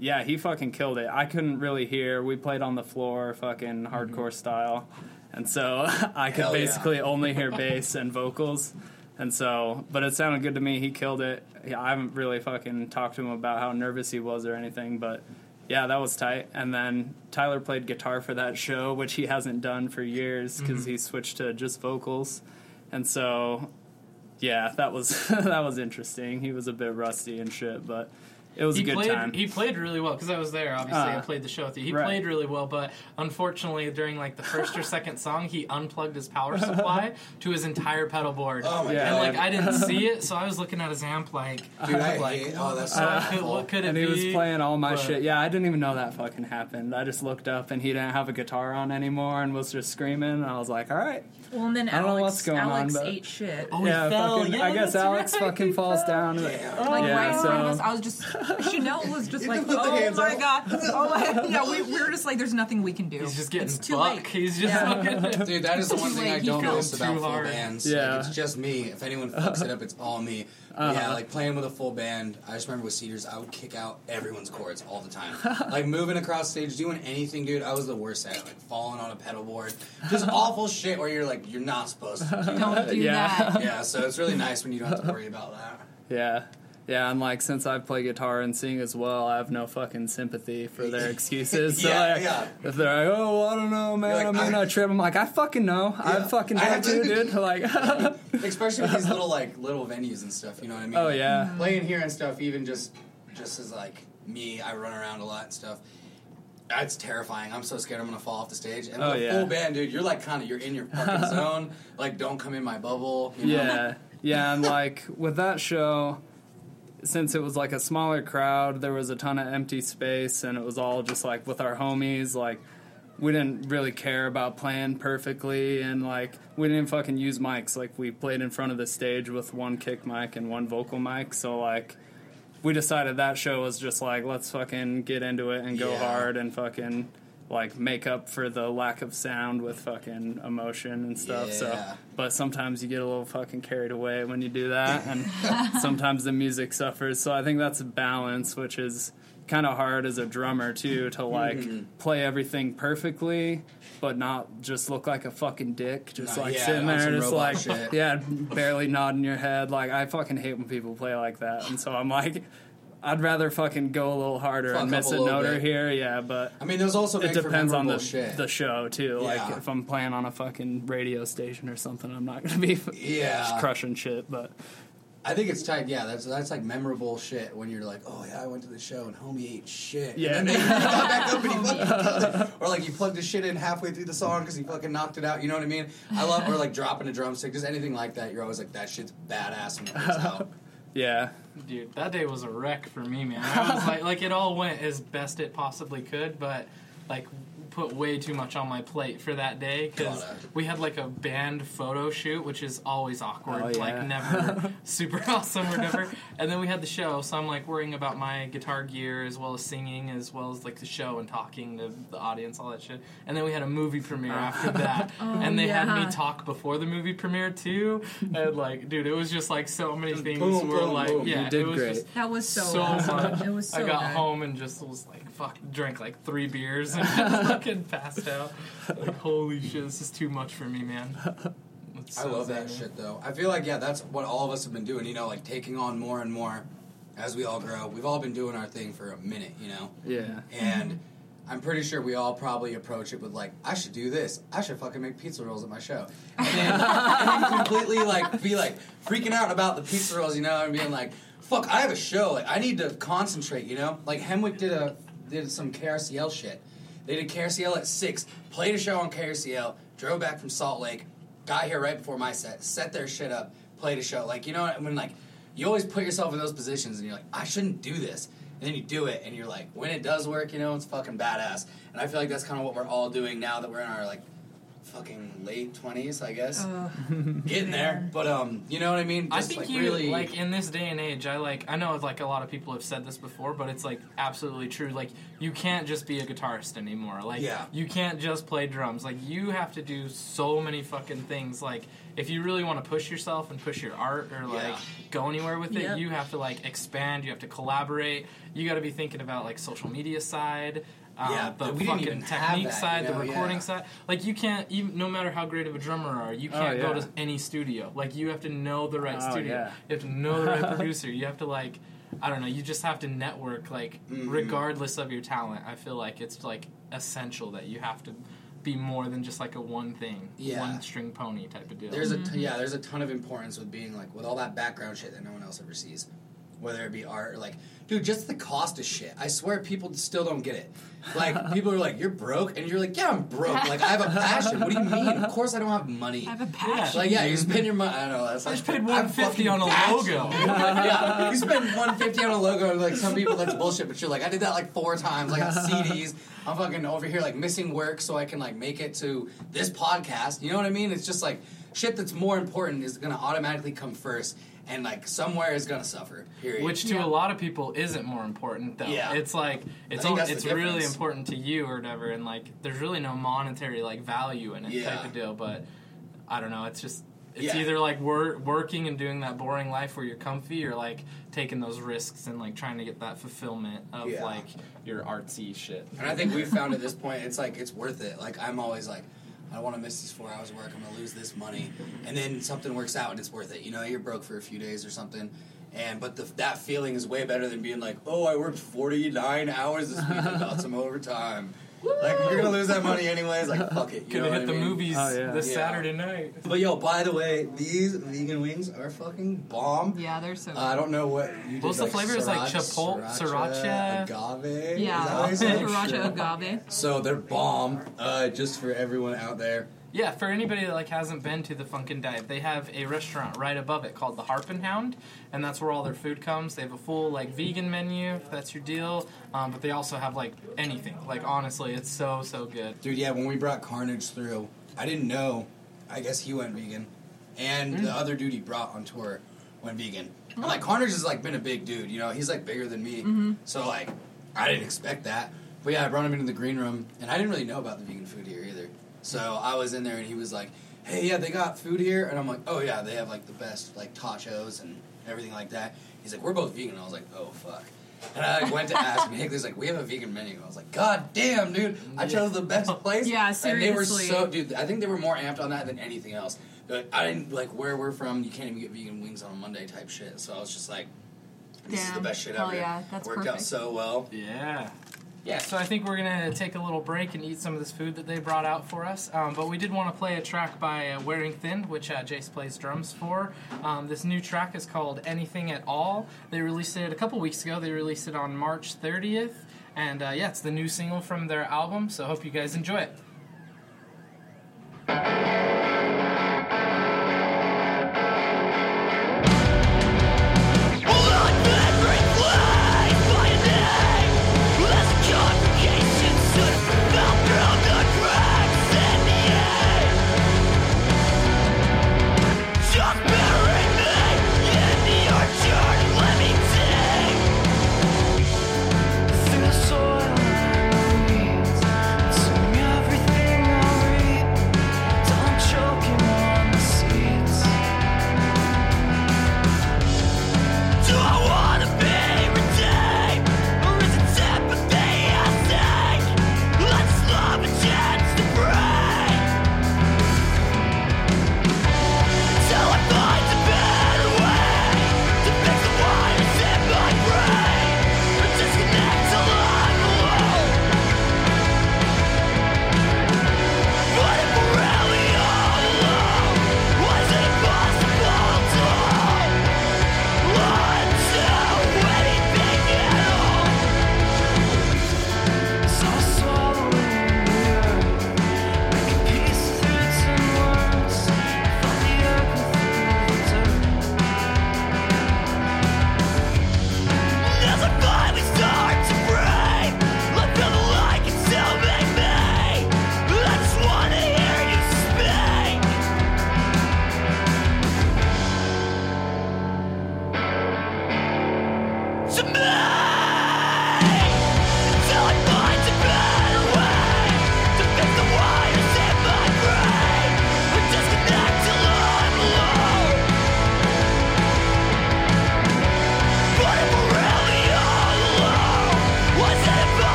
yeah, he fucking killed it. I couldn't really hear. We played on the floor, fucking mm-hmm. hardcore style, and so [LAUGHS] I could Hell yeah. basically only hear [LAUGHS] bass and vocals. And so, but it sounded good to me. He killed it. Yeah, I haven't really fucking talked to him about how nervous he was or anything, but yeah, that was tight. And then Tyler played guitar for that show, which he hasn't done for years because mm-hmm. he switched to just vocals. And so, yeah, that was [LAUGHS] that was interesting. He was a bit rusty and shit, but it was he a good played, time. He played really well because I was there. Obviously, I Uh, played the show with you. He right. played really well, but unfortunately, during like the first or second song, he unplugged his power supply [LAUGHS] to his entire pedal board. Oh my Yeah. and like I didn't [LAUGHS] see it, so I was looking at his amp like, Dude, I like, hate. Oh, that's so what, Uh, could, awful. what could it and be? he was playing all my But- shit. Yeah, I didn't even know that fucking happened. I just looked up and he didn't have a guitar on anymore and was just screaming. And I was like, all right. Well, and then I don't know Alex, what's going on, Alex but- ate shit. Oh, he yeah, fell. fucking, Yeah, I guess Alex right, fucking he falls fell. down. like yeah, right in front so- us, I was just [LAUGHS] Chanel was just like, can put the "Oh my up." god, oh my, yeah." We, we were just like, "There's nothing we can do. He's just getting it's too buck. late." He's just Yeah. fucking. [LAUGHS] Dude, that is the one thing late, I don't fell miss about full hard. bands. Yeah. Like, it's just me. If anyone fucks it up, it's all me. Uh-huh. Yeah, like playing with a full band. I just remember with Cedars, I would kick out everyone's chords all the time. [LAUGHS] like moving across stage, doing anything, dude. I was the worst at it. Like falling on a pedal board, just awful shit where you're like, you're not supposed to. Do Don't do Yeah. that. yeah, so it's really nice when you don't have to worry about that. Yeah. Yeah, and like since I play guitar and sing as well, I have no fucking sympathy for their [LAUGHS] excuses. So Yeah, like, yeah. if they're like, "Oh, well, I don't know, man, like, I'm in I- a trip," I'm like, "I fucking know, I fucking know too, dude." [LAUGHS] Like, [LAUGHS] Especially with these little like little venues and stuff. You know what I mean? oh yeah, playing here and stuff, even just just as like me, I run around a lot and stuff. That's terrifying. I'm so scared I'm gonna fall off the stage. And Oh, a yeah. full band, dude, you're like kind of you're in your fucking zone. Like, don't come in my bubble. You know? yeah, yeah, and like with that show, since it was like a smaller crowd, there was a ton of empty space, and it was all just like with our homies, like. We didn't really care about playing perfectly, and like we didn't fucking use mics. Like we played in front of the stage with one kick mic and one vocal mic. So like we decided that show was just like let's fucking get into it and go Yeah. hard and fucking like make up for the lack of sound with fucking emotion and stuff. So, but sometimes you get a little fucking carried away when you do that, and [LAUGHS] sometimes the music suffers. So I think that's a balance, which is kind of hard as a drummer too to like Mhm. play everything perfectly but not just look like a fucking dick just No, like yeah, sitting there some just like shit. yeah barely nodding your head like i fucking hate when people play like that and so i'm like i'd rather fucking go a little harder Fuck and miss a a little note or bit. here yeah but I mean, those also it for depends on the memorable shit. the show too. Like Yeah. if I'm playing on a fucking radio station or something, I'm not gonna be [LAUGHS] Yeah. crushing shit. But I think it's tight. Yeah, that's that's like memorable shit when you're like, oh yeah, I went to the show and homie ate shit. Yeah. And then he got [LAUGHS] back up and he fucking killed it. Or like you plugged his shit in halfway through the song because he fucking knocked it out. You know what I mean? I love or like dropping a drumstick, just anything like that. You're always like, that shit's badass when it comes [LAUGHS] out. yeah, Dude, that day was a wreck for me, man. I was [LAUGHS] like, like it all went as best it possibly could, but like put way too much on my plate for that day because we had like a band photo shoot, which is always awkward, Oh, yeah. like never [LAUGHS] super awesome or whatever. And then we had the show, so I'm like worrying about my guitar gear as well as singing, as well as like the show and talking to the audience, all that shit. And then we had a movie premiere [LAUGHS] after that, oh, and they had me talk before the movie premiere too. And like, dude, it was just like so many things boom, were boom, like, boom. yeah, did it was great. just That was so, so awesome. much. It was so I got good. home and just was like, fuck, drank like three beers and [LAUGHS] fucking passed out. Like, holy shit, this is too much for me, man. It's I so love that zany. shit though. I feel like yeah, that's what all of us have been doing. You know, like taking on more and more as we all grow. We've all been doing our thing for a minute. You know, Yeah. and I'm pretty sure we all probably approach it with like, I should do this. I should fucking make pizza rolls at my show, and then, [LAUGHS] and then completely like be like freaking out about the pizza rolls. You know, and being like, fuck, I have a show. Like I need to concentrate. You know, like Hemwick did a did some KRCL shit. They did KRCL at six, played a show on KRCL, drove back from Salt Lake, got here right before my set, set their shit up, played a show. Like you know when like you always put yourself in those positions and you're like, I shouldn't do this. And then you do it and you're like, when it does work, you know, it's fucking badass. And I feel like that's kind of what we're all doing now that we're in our like fucking late twenties, I guess. Ugh. [LAUGHS] Getting there. But um, you know what I mean? I think like, you really like in this day and age. I like. I know like a lot of people have said this before, but it's like absolutely true. Like you can't just be a guitarist anymore. Like Yeah. you can't just play drums. Like you have to do so many fucking things. Like if you really want to push yourself and push your art or like Yeah. go anywhere with it, Yep. you have to like expand. You have to collaborate. You got to be thinking about like social media side. Um, Yeah, the we didn't fucking even technique that, side, you the recording yeah. side. Like you can't even, no matter how great of a drummer you are, you Oh, can't go yeah. to any studio. Like you have to know the right Oh, studio. yeah. You have to know the right [LAUGHS] producer. You have to like, I don't know. You just have to network. Like Mhm. regardless of your talent, I feel like it's like essential that you have to be more than just like a one thing, Yeah. one string pony type of deal. There's a t- yeah, there's a ton of importance with being like with all that background shit that no one else ever sees, whether it be art or like, dude, just the cost of shit. I swear, people still don't get it. Like [LAUGHS] people are like, "You're broke," and you're like, "Yeah, I'm broke. Like I have a passion. What do you mean? Of course I don't have money." I have a passion. Like yeah, you spend your money. I don't know. That's I like, just paid 150 on a passionate, logo. [LAUGHS] yeah, you spend 150 on a logo, and like some people that's bullshit. But you're like, I did that like four times. I got CDs. I'm fucking over here like missing work so I can like make it to this podcast. You know what I mean? It's just like shit that's more important is gonna automatically come first, and like somewhere is gonna suffer. Period. Which to Yeah. a lot of people isn't more important though. Yeah. It's like it's all, it's really important to you or whatever, and like there's really no monetary like value in it Yeah. type of deal. But I don't know. It's just it's Yeah. either like wor- working and doing that boring life where you're comfy, or like taking those risks and like trying to get that fulfillment of Yeah. like your artsy shit. And I think we've found at this point, it's like it's worth it. Like I'm always like, I don't want to miss these four hours of work. I'm gonna lose this money, and then something works out and it's worth it. You know, you're broke for a few days or something, and but the, that feeling is way better than being like, oh, I worked 49 hours this week and got some [LAUGHS] overtime. Like you're gonna lose that money anyways. Like fuck it. You Gonna know hit what the I mean? movies Oh, yeah. this Yeah. Saturday night. But yo, by the way, these vegan wings are fucking bomb. yeah, they're so. Uh, I don't know what you What's did, the flavor? It's like chipotle- sriracha? agave. yeah, Is that what you said? [LAUGHS] sriracha agave. So they're bomb. Uh, just for everyone out there. Yeah, for anybody that like hasn't been to the Funkin' Dive, they have a restaurant right above it called the Harp and Hound, and that's where all their food comes. They have a full like vegan menu if that's your deal, um, but they also have like anything. Like honestly, it's so so good. Dude, yeah, when we brought Carnage through, I didn't know. I guess he went vegan. And the other dude he brought on tour went vegan. And, like, Carnage has, like, been a big dude, you know? He's, like, bigger than me. So, like, I didn't expect that. But, yeah, I brought him into the green room, and I didn't really know about the vegan food here either. So, I was in there, and he was like, hey, yeah, they got food here? And I'm like, oh, yeah, they have, like, the best, like, tachos and everything like that. He's like, we're both vegan. And I was like, oh, fuck. And I like, went to ask, and Higley's like, "We have a vegan menu." I was like, "God damn, dude! I chose the best [LAUGHS] place." Yeah, And they were so, dude. I think they were more amped on that than anything else. But I didn't like where we're from. You can't even get vegan wings on a Monday type shit. So I was just like, "This is the best shit Hell ever." yeah, that's worked out so well. Yeah. Yeah, so I think we're gonna take a little break and eat some of this food that they brought out for us. Um, but we did want to play a track by uh, Wearing Thin, which uh, Jace plays drums for. Um, this new track is called Anything at All. They released it a couple weeks ago. They released it on March 30th, and uh, yeah, it's the new single from their album. So hope you guys enjoy it.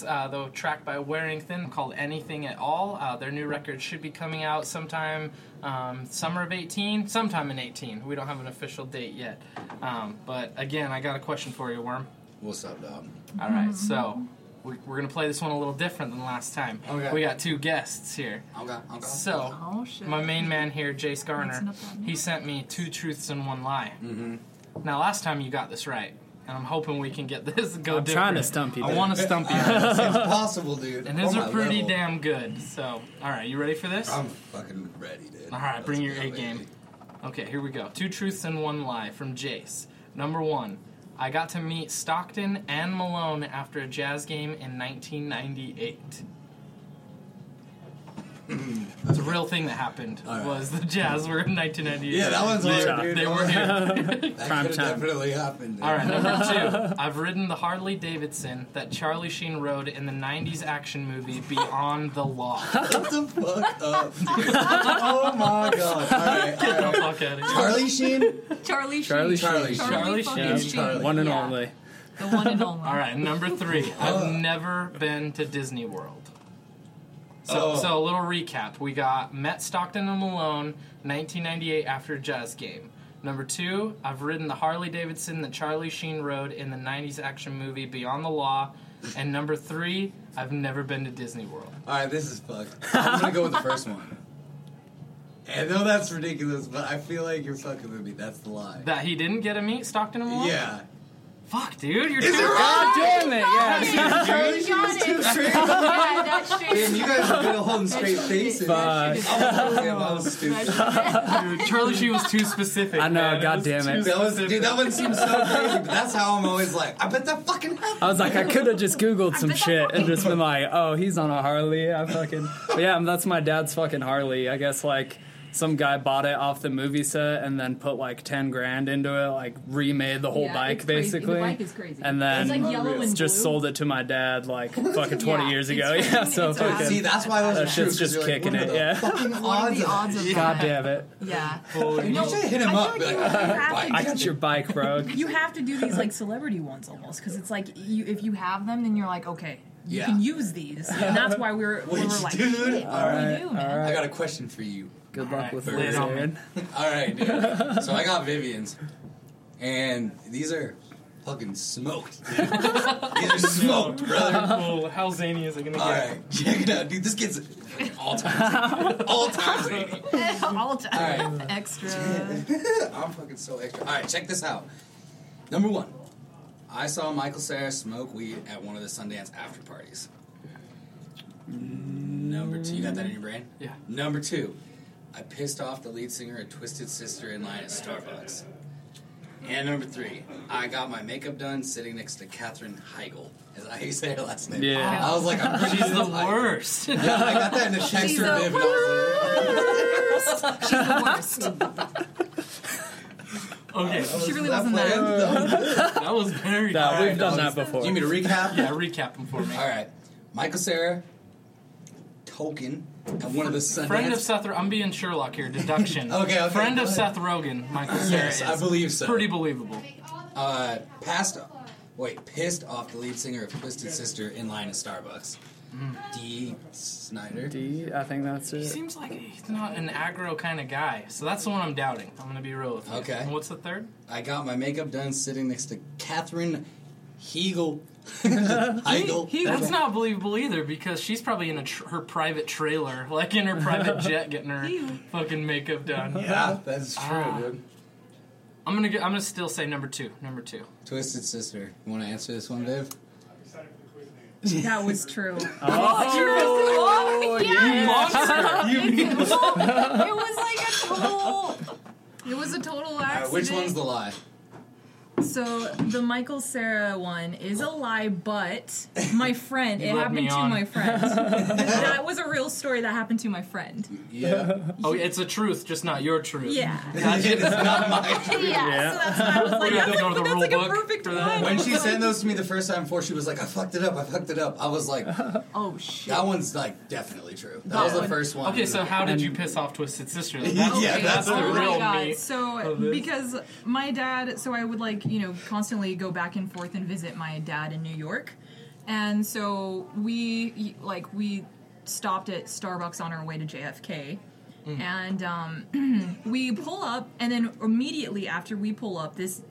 That was uh, the track by Wearing Thin called Anything at All. Uh, their new record should be coming out sometime um, summer of 18, sometime in 18. We don't have an official date yet. Um, but again, I got a question for you, Worm. What's up, dog? All right, so we, we're going to play this one a little different than last time. Okay. We got two guests here. Okay, okay. So, Oh shit. my main man here, Jace Garner, Mixing up that he sent me two truths and one lie. Mm-hmm. Now, last time you got this right, and I'm hoping we can get this go I'm different. trying to stump you. I want to stump you. [LAUGHS] It's possible, dude. And his On are my pretty level. damn good. So, all right, you ready for this? I'm fucking ready, dude. All right, bring your A game. Okay, here we go. Two truths and one lie from Jace. Number one, I got to meet Stockton and Malone after a Jazz game in 1998. [LAUGHS] It's a real thing that happened. All right. Was the Jazz were in 1998? Yeah, that one's they, hard, dude. They were here. [LAUGHS] That Prime could time. definitely happened. Dude. All right, number [LAUGHS] two. I've ridden the Harley Davidson that Charlie Sheen rode in the 90s action movie Beyond the Law. What the fuck up? dude? oh my god. All right, all Get the right. fuck out of here. Charlie Sheen? Charlie Sheen. Charlie Charlie Sheen. Sheen. Charlie fucking Sheen. Sheen. One and Yeah. only. The one and only. All right, number three. I've uh. never been to Disney World. So, Oh. so a little recap. We got met Stockton and Malone, 1998 after a Jazz game. Number two, I've ridden the Harley Davidson that Charlie Sheen rode in the 90s action movie Beyond the Law. And number three, I've never been to Disney World. All right, this is fucked. I'm gonna go with the first one. [LAUGHS] I know that's ridiculous, but I feel like you're fucking with me. That's the lie. That he didn't get a meet Stockton and Malone? Yeah. Fuck, dude, you're Is too it God right? damn it! Yeah. Charlie Sheen was too straight. [LAUGHS] Yeah, that's straight. Damn, you guys are good at holding straight [LAUGHS] faces. Fuck. Damn, I was stupid. Dude, Charlie Sheen was too specific. I know, man. God damn it. That was, dude, that one seems so crazy, but that's how I'm always like, I bet that fucking happened. I was like, I could have just Googled some shit and just been like, oh, he's on a Harley. I fucking. But yeah, that's my dad's fucking Harley. I guess like some guy bought it off the movie set and then put like 10 grand into it, like remade the whole Yeah, bike basically. The bike is crazy. And then It's like yellow and just blue. sold it to my dad like [LAUGHS] fucking 20 Yeah, years ago. [LAUGHS] fucking- Yeah, so it's fucking. See, that's why those That are true. shit's 'cause just like, kicking it, yeah. Fucking odds [LAUGHS] the odds of God that? damn it. Yeah. Holy You No, should hit him I up. like like, you have "Bike." to I got your bike, bro. You have to do these like celebrity ones almost because it's like you if you have them, then you're like, okay, you Yeah. can use these, and that's why we're we were like, dude? shit, what do Alright, we do, man? alright. I got a question for you. Good luck Alright, with lay it. Aaron. All right, dude. So I got Vivian's, and these are fucking smoked. Dude. [LAUGHS] these are smoked, brother. Well, how zany is it gonna All get? right, [LAUGHS] check it out, dude. This gets all time, [LAUGHS] all time zany. All time Alright. extra. I'm fucking so extra. All right, check this out. Number one, I saw Michael Cera smoke weed at one of the Sundance after parties. Number two, you got that in your brain? Yeah. Number two, I pissed off the lead singer of Twisted Sister in line at Starbucks. And number three, I got my makeup done sitting next to Katherine Heigl. Is that how you say her last name? Yeah. I was like, I'm pretty She's the Heigl. worst. Yeah, I got that in the text She's the Viv, and I was She's the worst. Okay, like, She really wasn't that. That was good. that was very. Nah, we've done that before. Do you want me to recap? Yeah, recap them for me. All right, Michael Cera, Token, and one of the Sundance. Friend of Seth. I'm being Sherlock here. Deduction. [LAUGHS] Okay, okay, Friend go of ahead. Seth Rogen. Michael Cera Yes, is I believe so. Pretty believable. uh, passed. Wait, pissed off the lead singer of Twisted Sister in line at Starbucks. Dee Snider. D, I think that's it. He it. seems like he's not an aggro kind of guy, so that's the one I'm doubting. I'm gonna be real with you. Okay. And what's the third? I got my makeup done sitting next to Katherine Heigl. Heigl. That's not believable either because she's probably in a tr- her private trailer, [LAUGHS] like in her private [LAUGHS] jet, getting her fucking makeup done. Yeah, that's true, Ah. dude. I'm gonna get, I'm gonna still say number two. Number two. Twisted Sister. You want to answer this one, Dave? That was true. [LAUGHS] Oh, You monster! You it was like a total. It was a total All right, accident. which one's the lie? So the Michael Cera one is a lie, but my [LAUGHS] friend, You it led me happened to on. my friend. [LAUGHS] that was a real story that happened to my friend. Yeah. Oh, it's a truth, just not your truth. Yeah. it's not my [LAUGHS] Yeah, Yeah. so that's why I was like, that's, go like, to the that's rule like a book perfect for that. one. When she Like, sent those to me the first time before, she was like, "I fucked it up. I fucked it up." I was like, Oh shit. "That one's like definitely true." That was the one- first one. Okay, so how did you piss off Twisted Sister? That's, Yeah, Okay, that's the oh real my God. meat. So of this. because my dad, so I would like you know constantly go back and forth and visit my dad in New York, and so we like we stopped at Starbucks on our way to JFK. Mm. And um, [CLEARS THROAT] we pull up, and then immediately after we pull up, this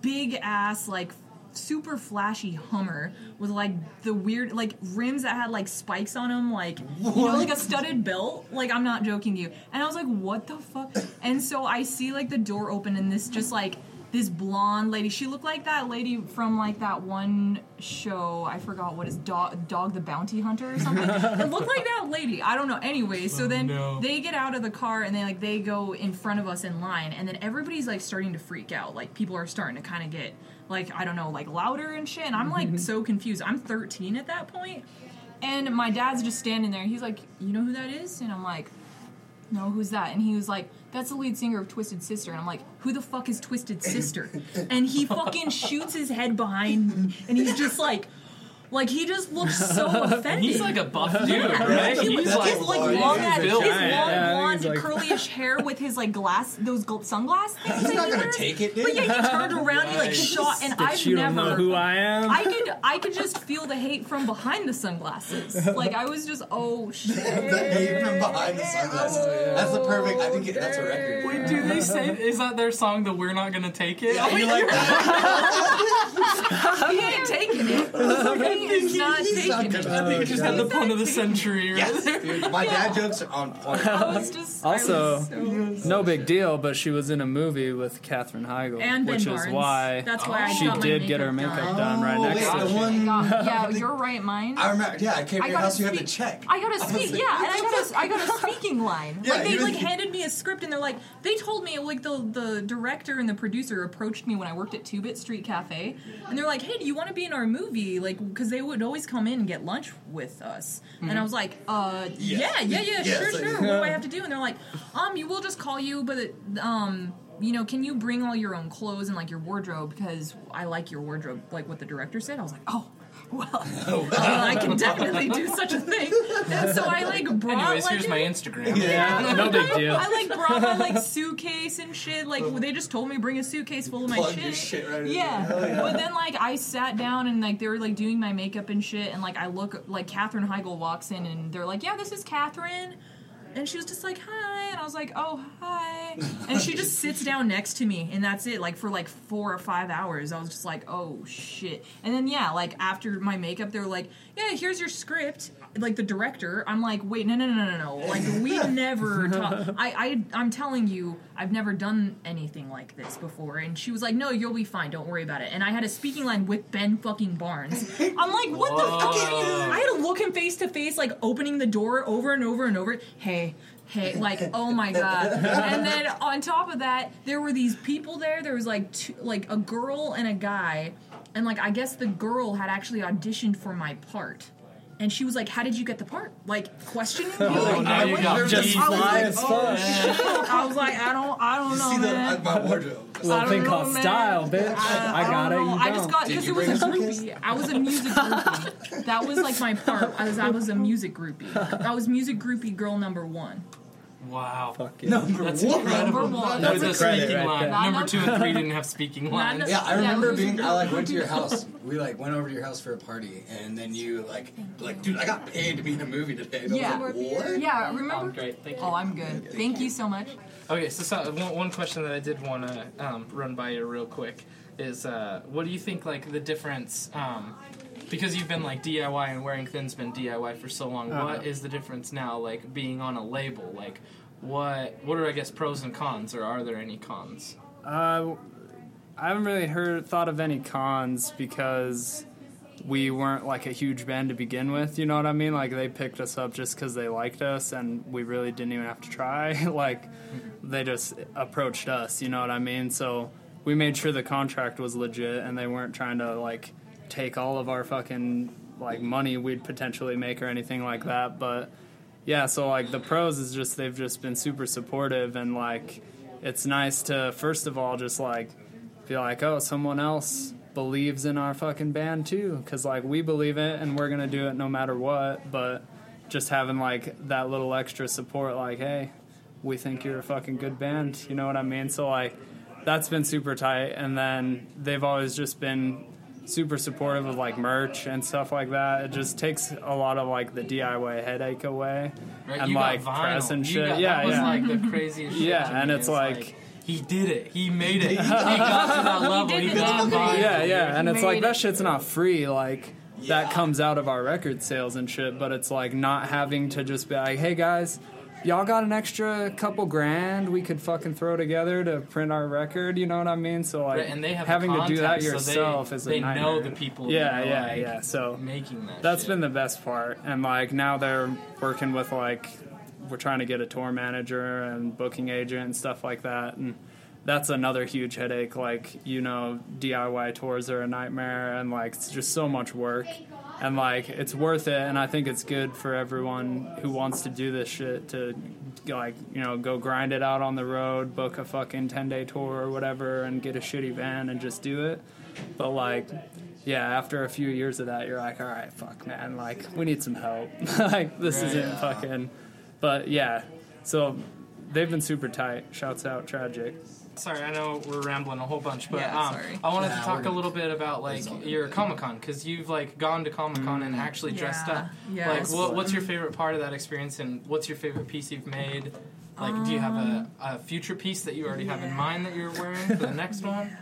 big ass like super flashy Hummer with like the weird like rims that had like spikes on them, like you know, like a studded belt. Like I'm not joking to you. And I was like, what the fuck? And so I see like the door open, and this just like this blonde lady. She looked like that lady from like that one show. I forgot what is Dog, Dog the Bounty Hunter or something. [LAUGHS] it looked like that lady. I don't know. Anyway, so oh, then no. they get out of the car and they like they go in front of us in line, and then everybody's like starting to freak out. Like people are starting to kind of get like I don't know, like louder and shit. And I'm like mm-hmm. so confused. I'm 13 at that point, and my dad's just standing there. He's like, "You know who that is?" And I'm like, "No, who's that?" And he was like, "That's the lead singer of Twisted Sister." And I'm like, "Who the fuck is Twisted Sister?" [LAUGHS] and he fucking shoots his head behind me, and he's just like. Like he just looks [LAUGHS] so offended. He's like a buff dude, Yeah, right? he- He's his like, like Lord, long, he's ass, his built. long Yeah, I think blonde like- curlyish hair with his like glass, those gl- sunglasses. He's not gonna wears. take it, dude. But yeah, he turned [LAUGHS] around, he like shot, and That I've you never. don't know who I am. I could, I could just feel the hate from behind the sunglasses. Like I was just, oh [LAUGHS] shit. the hate from behind the sunglasses. That's the perfect. I think it, that's a record. Oh, Wait, do they say is that their song? that We're Not Gonna Take It? Yeah, you like that? He ain't taking it. He is not He's not taking it. I think it just had the pun of the century. Right Yes, there. dude. My dad jokes are on point. I was just I was Also, so- no big deal, but she was in a movie with Katherine Heigl, and Ben which Barnes. is why That's why I she got my did get her makeup makeup done. done right Oh, next wait, to the her. one. [LAUGHS] Yeah, you're right, mine. I remember. Yeah, I came to I your got house. a You had the speak- check. I got a was speak, like, yeah, and I got a, I got a speaking line. Yeah, like they you like handed me a script, and they're like, they told me like the the director and the producer approached me when I worked at Two Bit Street Cafe, and they're like, hey, do you want to be in our movie? Like, because they would always come in and get lunch with us, and I was like, uh, yeah, yeah, yeah, Yes, sure, sure. What do I [LAUGHS] have to do? And they're like, um, you will just call you, but um. You know, can you bring all your own clothes and like your wardrobe because I like your wardrobe, like what the director said. I was like, oh, [LAUGHS] well, uh, I can definitely do such a thing. And so I like brought Anyways, like here's my Instagram. Yeah, no big [LAUGHS] deal. I like brought my like suitcase and shit. Like they just told me bring a suitcase full of my Plug shit. your shit right in yeah. there. Yeah. But then like I sat down and like they were like doing my makeup and shit and like I look like Katherine Heigl walks in and they're like, Yeah, this is Catherine and she was just like, Hi and I was like, Oh, hi and she just sits down next to me and that's it, like for like four or five hours. I was just like, Oh shit. And then yeah, like after my makeup, they were like, Yeah, here's your script. Like the director, I'm like, wait, no, no, no, no, no, no. Like [LAUGHS] we never talk. I, I, I'm telling you, I've never done anything like this before. And she was like, no, you'll be fine. Don't worry about it. And I had a speaking line with Ben fucking Barnes. I'm like, what the fuck? I had to look him face to face, like opening the door over and over and over. Hey. Hey, like, oh my god! And then on top of that, there were these people there. There was like, two, like a girl and a guy, and like I guess the girl had actually auditioned for my part, and she was like, "How did you get the part?" Like questioning oh, me. Oh, like, now I you was- got Just. I was fly like, as oh, fuck. shit. I was like, I don't, I don't You know, see the, man. my wardrobe. I Little don't thing know, called man. style, bitch. I, got it. don't You know. I just don't. got Did because you it was a bring a groupie. I was a music groupie. That was like my part. I was I was a music groupie. I was music groupie girl number one. Wow. Fuck it. Number That's one. incredible. Number one. With That's a a credit speaking right line. there. Number two and three [LAUGHS] didn't have speaking lines. Yeah, I Yeah, remember it being. a I like girl. went to your house. We like went over to your house for a party, and then you like like, dude, I got paid to be in a movie today. And Yeah. I was like, what? Yeah, Oh, remember? great. Thank you. Oh, I'm good. Thank you so much. Okay, so, so one, one question that I did want to um, run by you real quick is uh, what do you think like the difference um, because you've been like DIY and wearing thin's been DIY for so long. Uh-huh. What is the difference now like being on a label? Like what what are I guess pros and cons or are there any cons? Uh, I haven't really heard thought of any cons because we weren't like a huge band to begin with. You know what I mean? Like they picked us up just because they liked us, and we really didn't even have to try. [LAUGHS] like they just approached us. You know what I mean? So we made sure the contract was legit and they weren't trying to like take all of our fucking like money we'd potentially make or anything like that. But yeah, so like the pros is just they've just been super supportive and like it's nice to first of all just like feel like oh someone else believes in our fucking band too because like we believe it and we're gonna do it no matter what but just having like that little extra support like hey we think you're a fucking good band you know what i mean so like that's been super tight and then they've always just been super supportive of like merch and stuff like that it just takes a lot of like the diy headache away Right, and like press and shit got- yeah that was yeah like the craziest. shit Yeah, and it's like- he did it. He made it. [LAUGHS] he got to that level. did He got vinyl. yeah, yeah, and it's like made that shit's not free. Like that comes out of our record sales and shit. But it's like not having to just be like, hey guys, y'all got an extra couple grand we could fucking throw together to print our record. You know what I mean? So like Right, and they have having to do that contacts, so they- yourself is a they nightmare. know the people Yeah, yeah, like, yeah. So Making that. that's shit. been the best part and like now they're working with like we're trying to get a tour manager and booking agent and stuff like that and that's another huge headache like you know diy tours are a nightmare and like it's just so much work and like it's worth it and i think it's good for everyone who wants to do this shit to like you know go grind it out on the road book a fucking 10 day tour or whatever and get a shitty van and just do it but like yeah, after a few years of that, you're like, all right, fuck, man, like we need some help. [LAUGHS] like this Right. isn't fucking. But yeah, so they've been super tight. Shouts out, tragic. Sorry, I know we're rambling a whole bunch, but Yeah, um. I wanted Nah, to talk a little bit about like your Comic Con because you've like gone to Comic Con and actually dressed up. yeah, like, what, what's your favorite part of that experience, and what's your favorite piece you've made? Like, do you have a, a future piece that you already have in Um, mind that you're wearing for the next [LAUGHS] one?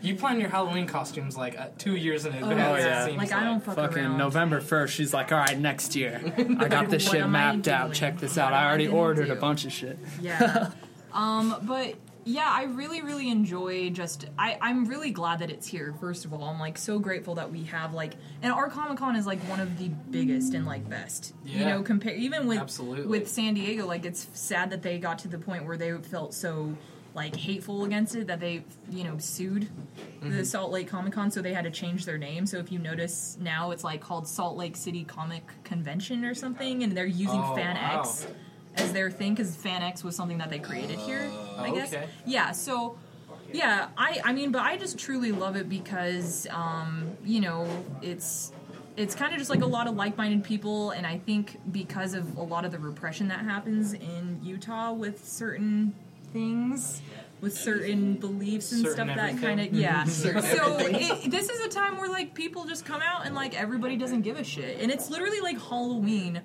You plan your Halloween costumes like uh, two years in advance. Oh, it yeah. seems Like I don't fuck Fucking around. November first, she's like, all right, next year. [LAUGHS] I got this shit mapped out. Check this out. I I already gonna ordered a bunch of shit. Yeah. [LAUGHS] um, but yeah, I really, really enjoy just. I, I'm really glad that it's here. First of all, I'm like so grateful that we have like, and our Comic Con is like one of the biggest and like best. Yeah. You know, compare even with Absolutely. with San Diego. Like, it's sad that they got to the point where they felt so like hateful against it that they you know sued Mm-hmm. the Salt Lake Comic Con, so they had to change their name. So if you notice now, it's like called Salt Lake City Comic Convention or something, and they're using Oh, Fan wow. As their thing because Fan X was something that they created here. I guess. Okay. Yeah. So. Yeah, I I mean, but I just truly love it because um, you know it's it's kind of just like a lot of like-minded people, and I think because of a lot of the repression that happens in Utah with certain things, with certain beliefs and Certain stuff that kind of yeah. [LAUGHS] Certain so it, this is a time where like people just come out and like everybody doesn't give a shit, and it's literally like Halloween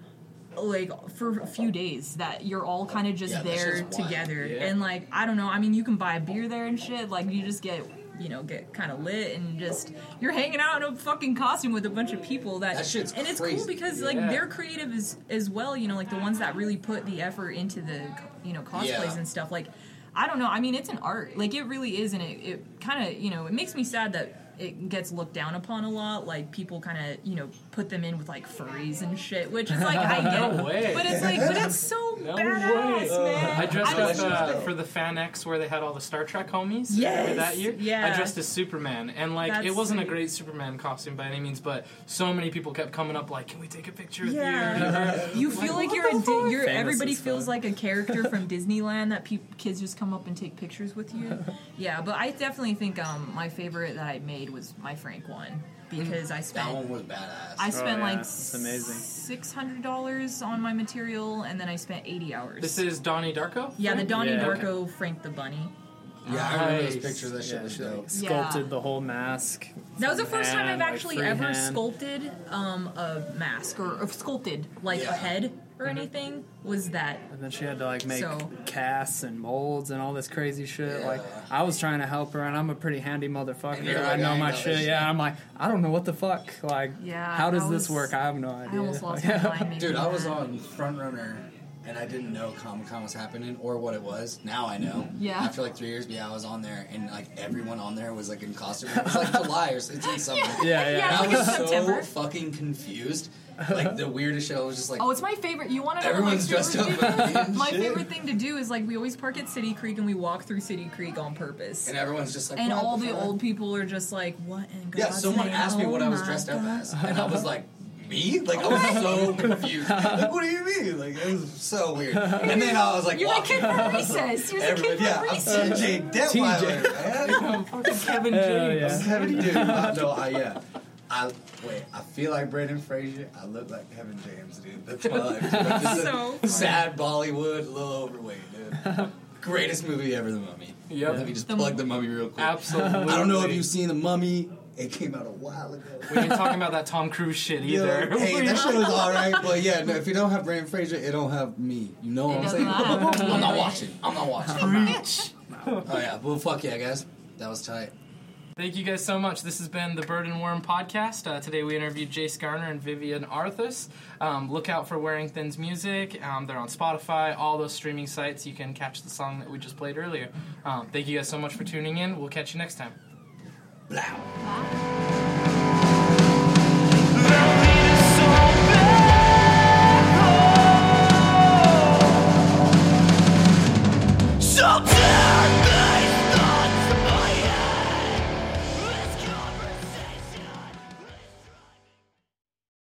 like for a few days that you're all kind of just Yeah, there together Yeah. and like i don't know i mean you can buy a beer there and shit like you just get you know get kind of lit and just you're hanging out in a fucking costume with a bunch of people that, That shit's and it's crazy. cool because like Yeah. they're creative as as well you know like the ones that really put the effort into the you know cosplays Yeah. and stuff like i don't know i mean it's an art like it really is and it, it kind of you know it makes me sad that it gets looked down upon a lot like people kind of you know put them in with like furries and shit which is like i [LAUGHS] get No way. but it's like but it's so No badass way. man I dressed I up uh, for the Fan X where they had all the Star Trek homies Yes, that year. yeah. I dressed as Superman, and like it wasn't a great Superman costume by any means, but so many people kept coming up like, "Can we take a picture with Yeah. [LAUGHS] you?" You feel like, what you're a Di- you're Famous everybody feels fuck. like a character [LAUGHS] from Disneyland that peop kids just come up and take pictures with you. [LAUGHS] Yeah, but I definitely think um, my favorite that I made was my Frank one because I That spent one was badass. I spent yeah, like it's amazing. six hundred dollars on my material and then I spent eighty hours. This is Donnie Darko. yeah, the Donnie Yeah. Darko Frank the Bunny. yeah, I remember those Nice. pictures. That shit Yeah, was she, like, dope. sculpted Yeah. the whole mask. That was the from first time I've hand, like, actually ever freehand. sculpted um, a mask or, or sculpted like Yeah. a head or Mm-hmm. anything. Was that And then she had to like make So- casts and molds and all this crazy shit. Yeah. Like I was trying to help her, and I'm a pretty handy motherfucker. you're I know I my know shit. Yeah. I'm like, I don't know what the fuck. Like, Yeah, how does that this work? I have no idea. I almost lost Like, [LAUGHS] my mind. Dude, I was on Front Runner and I didn't know Comic Con was happening or what it was. Now I know. [LAUGHS] Yeah. After like three years, yeah, I was on there and like everyone on there was like in costume. It was like July [LAUGHS] or it's in summer. Yeah, yeah. Yeah, And I like in was so September. fucking confused like the weirdest show. It was just like Oh, it's my favorite. You want to know everyone's my dressed up. favorite as thing? My shit. favorite thing to do is like we always park at City Creek and we walk through City Creek on purpose. and everyone's just like, And what all the fuck? old people are just like, "What in God's Yeah, someone name? asked me Oh what I was my dressed up as, and I was [LAUGHS] like, me? Like I oh was so confused. Like, what do you mean? Like it was so weird. [LAUGHS] And then I was like, You're the walking kid from. Recess. You're the Everybody- kid yeah, from I'm Recess. TJ Detweiler, man. [LAUGHS] Fucking Kevin Hell James. yeah. Heaven dude. I, no, I yeah. I wait. I feel like Brendan Fraser. I look like Kevin James, dude. That's my life. Just So sad Bollywood, a little overweight, dude. [LAUGHS] Greatest movie ever, The Mummy. Yep. Let me just The- plug The Mummy real quick. Absolutely. I don't know if you've seen The Mummy. It came out a while ago. We ain't talking about that Tom Cruise shit Yo, either. hey, that [LAUGHS] shit was alright, but yeah, no, if you don't have Brendan Fraser, it don't have me. You know what It I'm saying? [LAUGHS] I'm not watching. I'm not watching. oh yeah, well fuck yeah, guys. That was tight. Thank you guys so much. This has been the Bird and Worm podcast. Uh, today we interviewed Jace Garner and Vivian Arthus. Um, look out for Wearing Thin's music. Um, they're on Spotify, all those streaming sites. You can catch the song that we just played earlier. Um, thank you guys so much for tuning in. We'll catch you next time. Blah. Blah.